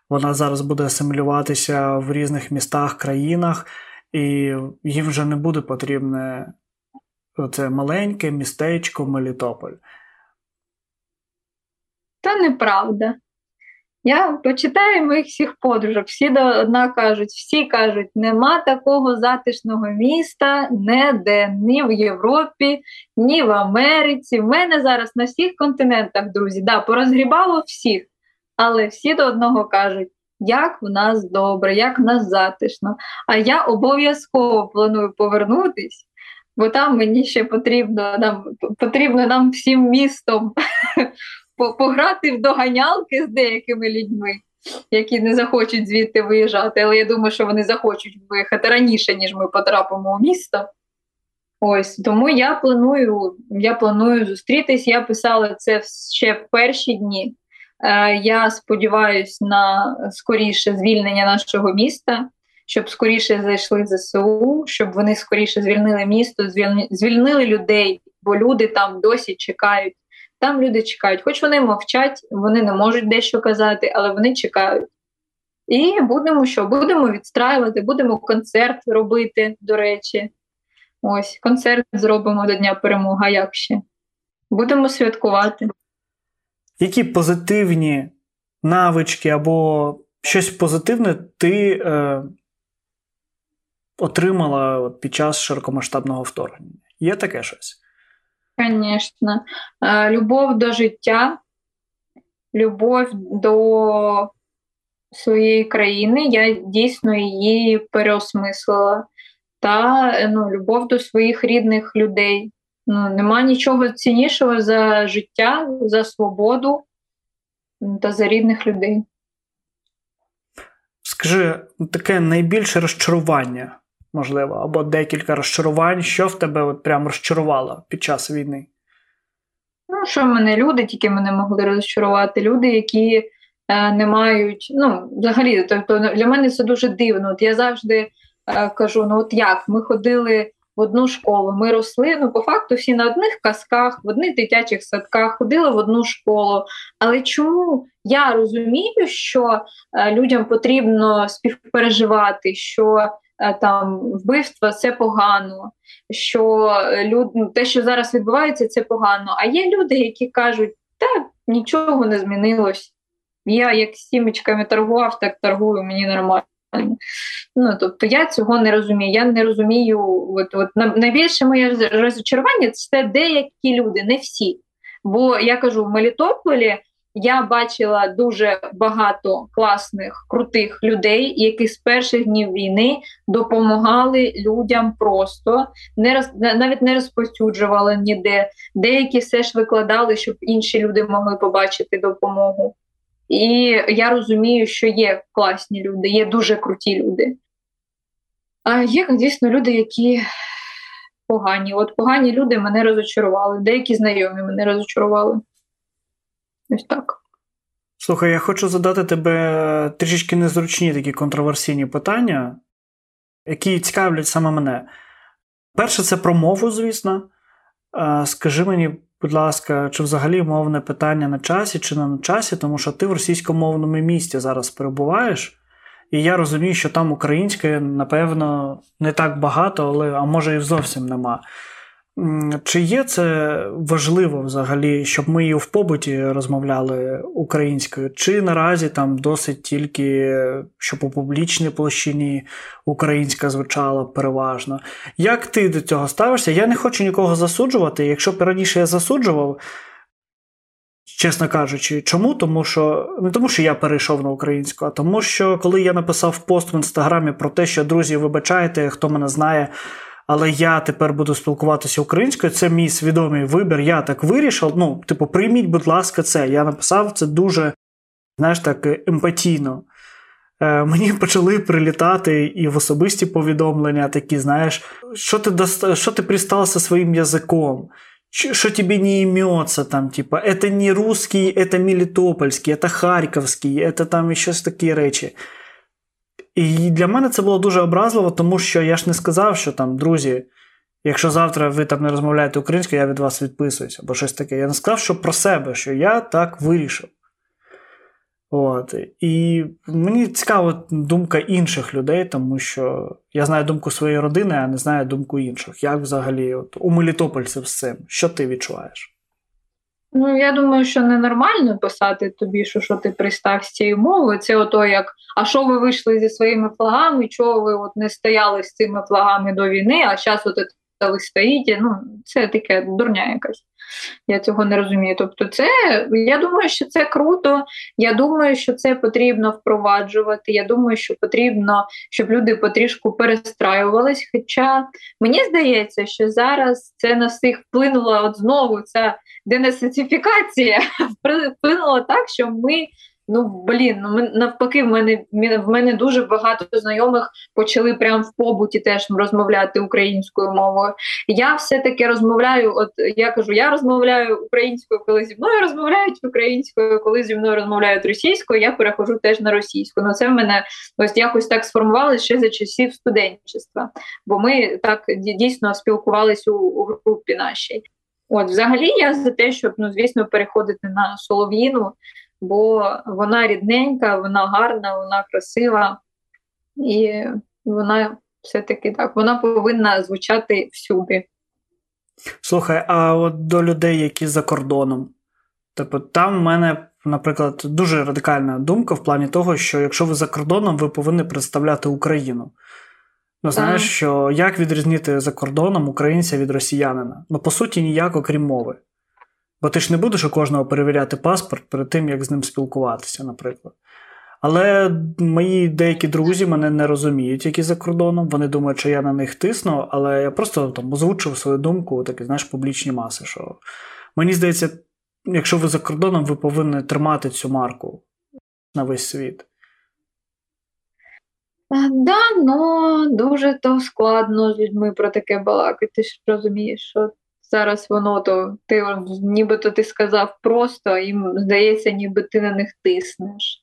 [SPEAKER 1] вона зараз буде асимілюватися в різних містах, країнах, і їм вже не буде потрібне це маленьке містечко Мелітополь.
[SPEAKER 3] Та неправда. Я почитаю моїх всіх подружок, всі до одна кажуть, всі кажуть, нема такого затишного міста ніде, ні в Європі, ні в Америці. В мене зараз на всіх континентах, друзі, да, порозгрібало всіх, але всі до одного кажуть, як в нас добре, як в нас затишно. А я обов'язково планую повернутись, бо там мені ще потрібно нам потрібно нам всім містом пограти в доганялки з деякими людьми, які не захочуть звідти виїжджати. Але я думаю, що вони захочуть виїхати раніше, ніж ми потрапимо у місто. Ось тому я планую я планую зустрітись. Я писала це ще в перші дні. Е, Я сподіваюся на скоріше звільнення нашого міста, щоб скоріше зайшли ЗСУ, щоб вони скоріше звільнили місто, звільнили людей, бо люди там досі чекають там люди чекають, хоч вони мовчать, вони не можуть дещо казати, але вони чекають. І будемо що? Будемо відстраювати, будемо концерт робити, до речі. Ось, концерт зробимо до Дня перемоги, як ще. Будемо святкувати.
[SPEAKER 1] Які позитивні навички або щось позитивне ти е, отримала під час широкомасштабного вторгнення? Є таке щось?
[SPEAKER 3] Звісно. Любов до життя, любов до своєї країни, я дійсно її переосмислила. Та ну, любов до своїх рідних людей. Ну, Нема нічого ціннішого за життя, за свободу та за рідних людей.
[SPEAKER 1] Скажи, таке найбільше розчарування можливо, або декілька розчарувань, що в тебе от прям розчарувало під час війни?
[SPEAKER 3] Ну, що в мене люди, тільки мене могли розчарувати. Люди, які е, не мають. Ну, взагалі, тобто для мене це дуже дивно. От Я завжди е, кажу: ну от як ми ходили в одну школу, ми росли. Ну, по факту, всі на одних казках, в одних дитячих садках, ходили в одну школу. Але чому я розумію, що е, людям потрібно співпереживати? що там вбивства це погано, що люд... Ну, те, що зараз відбувається, це погано. А є люди, які кажуть, та нічого не змінилось. Я як сімечками торгував, так торгую, мені нормально. Ну, Тобто я цього не розумію. Я не розумію, от, от найбільше моє розчарування це деякі люди, не всі. Бо я кажу, в Мелітополі я бачила дуже багато класних, крутих людей, які з перших днів війни допомагали людям просто, не роз, навіть не розповсюджували ніде. Деякі все ж викладали, щоб інші люди могли побачити допомогу. І я розумію, що є класні люди, є дуже круті люди. А є, дійсно, люди, які погані. От погані люди мене розочарували, деякі знайомі мене розочарували. Ось так.
[SPEAKER 1] Слухай, я хочу задати тебе трішечки незручні такі контроверсійні питання, які цікавлять саме мене. Перше, це про мову, звісно. Скажи мені, будь ласка, чи взагалі мовне питання на часі, чи не на часі, тому що ти в російськомовному місті зараз перебуваєш, і я розумію, що там української, напевно, не так багато, але а може і зовсім нема. Чи є це важливо взагалі, щоб ми і в побуті розмовляли українською? Чи наразі там досить тільки, щоб у публічній площині українська звучала переважно? Як ти до цього ставишся? Я не хочу нікого засуджувати. Якщо б раніше я засуджував, чесно кажучи, чому? Тому що не тому, що я перейшов на українську, а тому, що коли я написав пост в інстаграмі про те, що друзі, вибачайте, хто мене знає але я тепер буду спілкуватися українською. Це мій свідомий вибір. Я так вирішив. Ну, типу, прийміть, будь ласка, це. Я написав це дуже, знаєш, так, емпатійно. Е, Мені почали прилітати і в особисті повідомлення такі, знаєш, що ти доста... що ти пристав зі своїм язиком, що тобі не ім'ється там, типа, це не русский, це мелітопольський, це харківський, це там щось такі речі. І для мене це було дуже образливо, тому що я ж не сказав, що там, друзі, якщо завтра ви там не розмовляєте українською, я від вас відписуюся або щось таке. Я не сказав, що про себе, що я так вирішив. От. І мені цікава думка інших людей, тому що я знаю думку своєї родини, а не знаю думку інших. Як взагалі от, у Мелітопольців з цим? Що ти відчуваєш?
[SPEAKER 3] Ну, я думаю, що ненормально писати тобі, що що ти пристав з цією мовою. Це ото як, а що ви вийшли зі своїми флагами, чого ви от не стояли з цими флагами до війни, а зараз от ви стоїте. Ну, це таке дурня якась. Я цього не розумію. Тобто, це я думаю, що це круто. Я думаю, що це потрібно впроваджувати. Я думаю, що потрібно, щоб люди потрішку перестраювались. Хоча мені здається, що зараз це на всіх вплинуло от знову ця денацифікація вплинула так, що ми Ну блін, ну ми навпаки, в мене в мене дуже багато знайомих почали прямо в побуті теж розмовляти українською мовою. Я все-таки розмовляю. От я кажу, я розмовляю українською, коли зі мною розмовляють українською, коли зі мною розмовляють російською, я перехожу теж на російську. Ну це в мене ось якось так сформувалося ще за часів студентчества, бо ми так дійсно спілкувалися у, у групі нашій. От, взагалі, я за те, щоб ну звісно переходити на солов'їну бо вона рідненька, вона гарна, вона красива, і вона все-таки так, вона повинна звучати всюди.
[SPEAKER 1] Слухай, а от до людей, які за кордоном. Тобто там в мене, наприклад, дуже радикальна думка в плані того, що якщо ви за кордоном, ви повинні представляти Україну. Ну, знаєш, що як відрізнити за кордоном українця від росіянина? Ну, по суті, ніяк, окрім мови. Бо ти ж не будеш у кожного перевіряти паспорт перед тим, як з ним спілкуватися, наприклад. Але мої деякі друзі мене не розуміють, які за кордоном. Вони думають, що я на них тисну, але я просто там озвучив свою думку, такі, знаєш, публічні маси. Що Мені здається, якщо ви за кордоном, ви повинні тримати цю марку на весь світ.
[SPEAKER 3] Да, ну дуже то складно з людьми про таке балакати. Ти ж розумієш, що зараз воно то ти нібито ти сказав просто, їм здається, ніби ти на них тиснеш.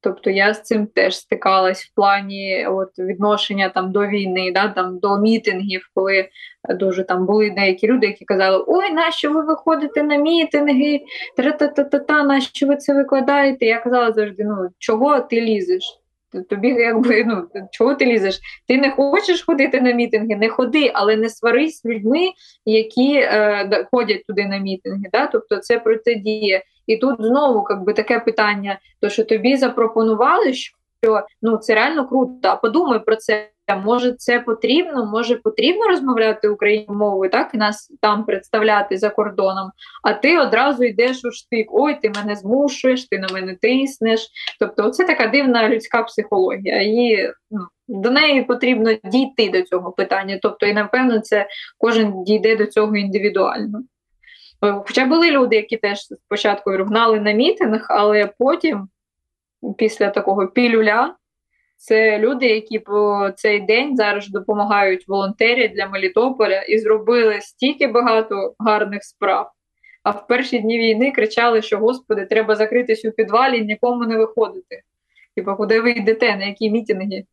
[SPEAKER 3] Тобто я з цим теж стикалась в плані от, відношення там до війни, да, там до мітингів, коли дуже там були деякі люди, які казали: Ой, нащо ви виходите на мітинги? Та-та-та-та, нащо ви це викладаєте? Я казала завжди: ну чого ти лізеш? Тобі якби ну чого ти лізеш? Ти не хочеш ходити на мітинги, не ходи, але не сварись з людьми, які е, ходять туди на мітинги. Да? Тобто це протидіє. І тут знову якби таке питання: то що тобі запропонували, що ну це реально круто. А подумай про це. Може, це потрібно, може потрібно розмовляти українською мовою, так і нас там представляти за кордоном. А ти одразу йдеш у штик. Ой, ти мене змушуєш, ти на мене тиснеш. Тобто, це така дивна людська психологія. І ну, до неї потрібно дійти до цього питання. Тобто, і напевно, це кожен дійде до цього індивідуально. Хоча були люди, які теж спочатку гнали на мітинг, але потім, після такого пілюля Це люди, які по цей день зараз допомагають волонтері для Мелітополя і зробили стільки багато гарних справ. А в перші дні війни кричали, що Господи, треба закритись у підвалі і нікому не виходити. Типа, куди ви йдете, на які мітинги?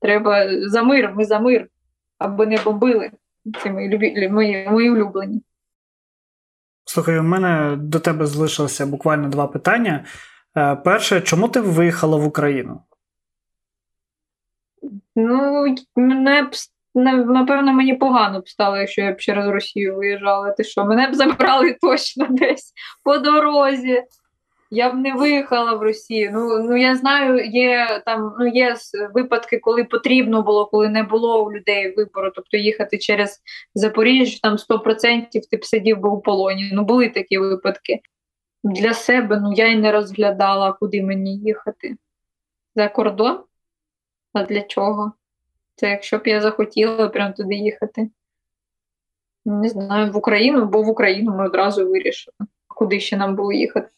[SPEAKER 3] Треба за мир, ми за мир, аби не бомбили. Це мої, мої, мої улюблені.
[SPEAKER 1] Слухай, у мене до тебе залишилося буквально два питання. Е, перше, чому ти виїхала в Україну?
[SPEAKER 3] Ну, мене б напевно, мені погано б стало, якщо я б через Росію виїжджала. Ти що? Мене б забрали точно десь по дорозі. Я б не виїхала в Росію. Ну ну я знаю, є там ну є випадки, коли потрібно було, коли не було у людей вибору. Тобто їхати через Запоріжжя, там 100% ти б сидів би у полоні. Ну були такі випадки. Для себе ну я й не розглядала, куди мені їхати. За кордон? А для чого? Це якщо б я захотіла прям туди їхати. Не знаю, в Україну, бо в Україну ми одразу вирішили, куди ще нам було їхати.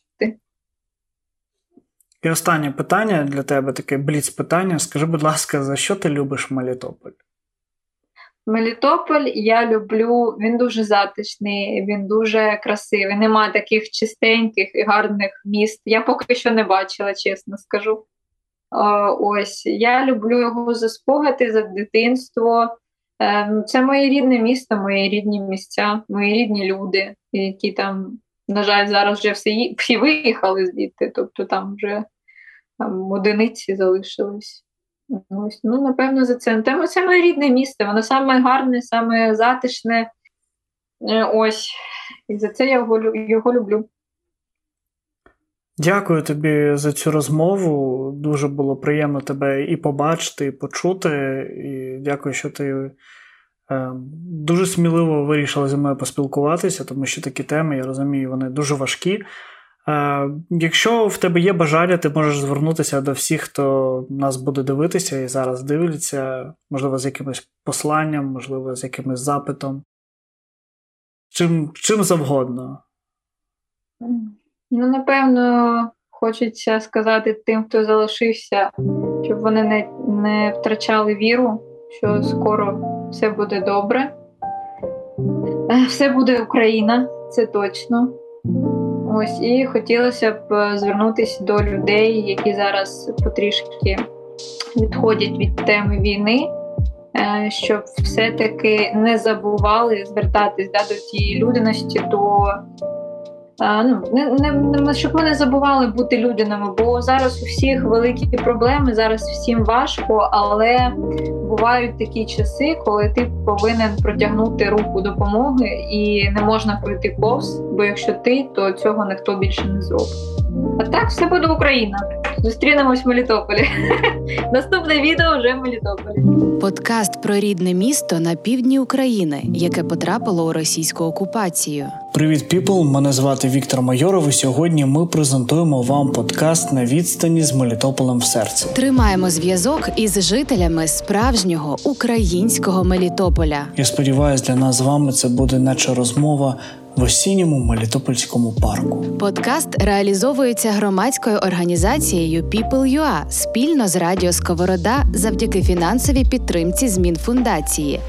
[SPEAKER 1] І останнє питання для тебе таке бліц питання. Скажи, будь ласка, за що ти любиш Мелітополь?
[SPEAKER 3] Мелітополь я люблю, він дуже затишний, він дуже красивий. Нема таких чистеньких і гарних міст. Я поки що не бачила, чесно скажу. Ось я люблю його за спогади, за дитинство. Е, це моє рідне місто, мої рідні місця, мої рідні люди, які там, на жаль, зараз вже всі всі виїхали звідти, тобто там вже там одиниці залишились. Ось, Ну, напевно, за це. Тема це моє рідне місто, воно саме гарне, саме затишне. Е, ось. І за це я його, його люблю.
[SPEAKER 1] Дякую тобі за цю розмову. Дуже було приємно тебе і побачити, і почути. І дякую, що ти е, дуже сміливо вирішила зі мною поспілкуватися, тому що такі теми, я розумію, вони дуже важкі. Е, якщо в тебе є бажання, ти можеш звернутися до всіх, хто нас буде дивитися і зараз дивляться, можливо, з якимось посланням, можливо, з якимось запитом. Чим, Чим завгодно.
[SPEAKER 3] Ну, напевно, хочеться сказати тим, хто залишився, щоб вони не, не втрачали віру, що скоро все буде добре. Е, все буде Україна, це точно. Ось і хотілося б е, звернутися до людей, які зараз потрішки відходять від теми війни, е, щоб все-таки не забували звертатись да, до тієї людяності, до ну не, не, не щоб ми не забували бути людяними, бо зараз у всіх великі проблеми, зараз всім важко, але бувають такі часи, коли ти повинен протягнути руку допомоги і не можна пройти повз, бо якщо ти, то цього ніхто більше не зробить. А так все буде Україна. Зустрінемось в Мелітополі. Наступне відео вже в Мелітополі.
[SPEAKER 2] Подкаст про рідне місто на півдні України, яке потрапило у російську окупацію.
[SPEAKER 1] Привіт, піпл! Мене звати Віктор Майоров. і Сьогодні ми презентуємо вам подкаст на відстані з Мелітополем в серці.
[SPEAKER 2] Тримаємо зв'язок із жителями справжнього українського Мелітополя.
[SPEAKER 1] Я сподіваюся, для нас з вами це буде наче розмова в осінньому Мелітопольському парку.
[SPEAKER 2] Подкаст реалізовується громадською організацією People.ua спільно з Радіо Сковорода завдяки фінансовій підтримці змін фундації.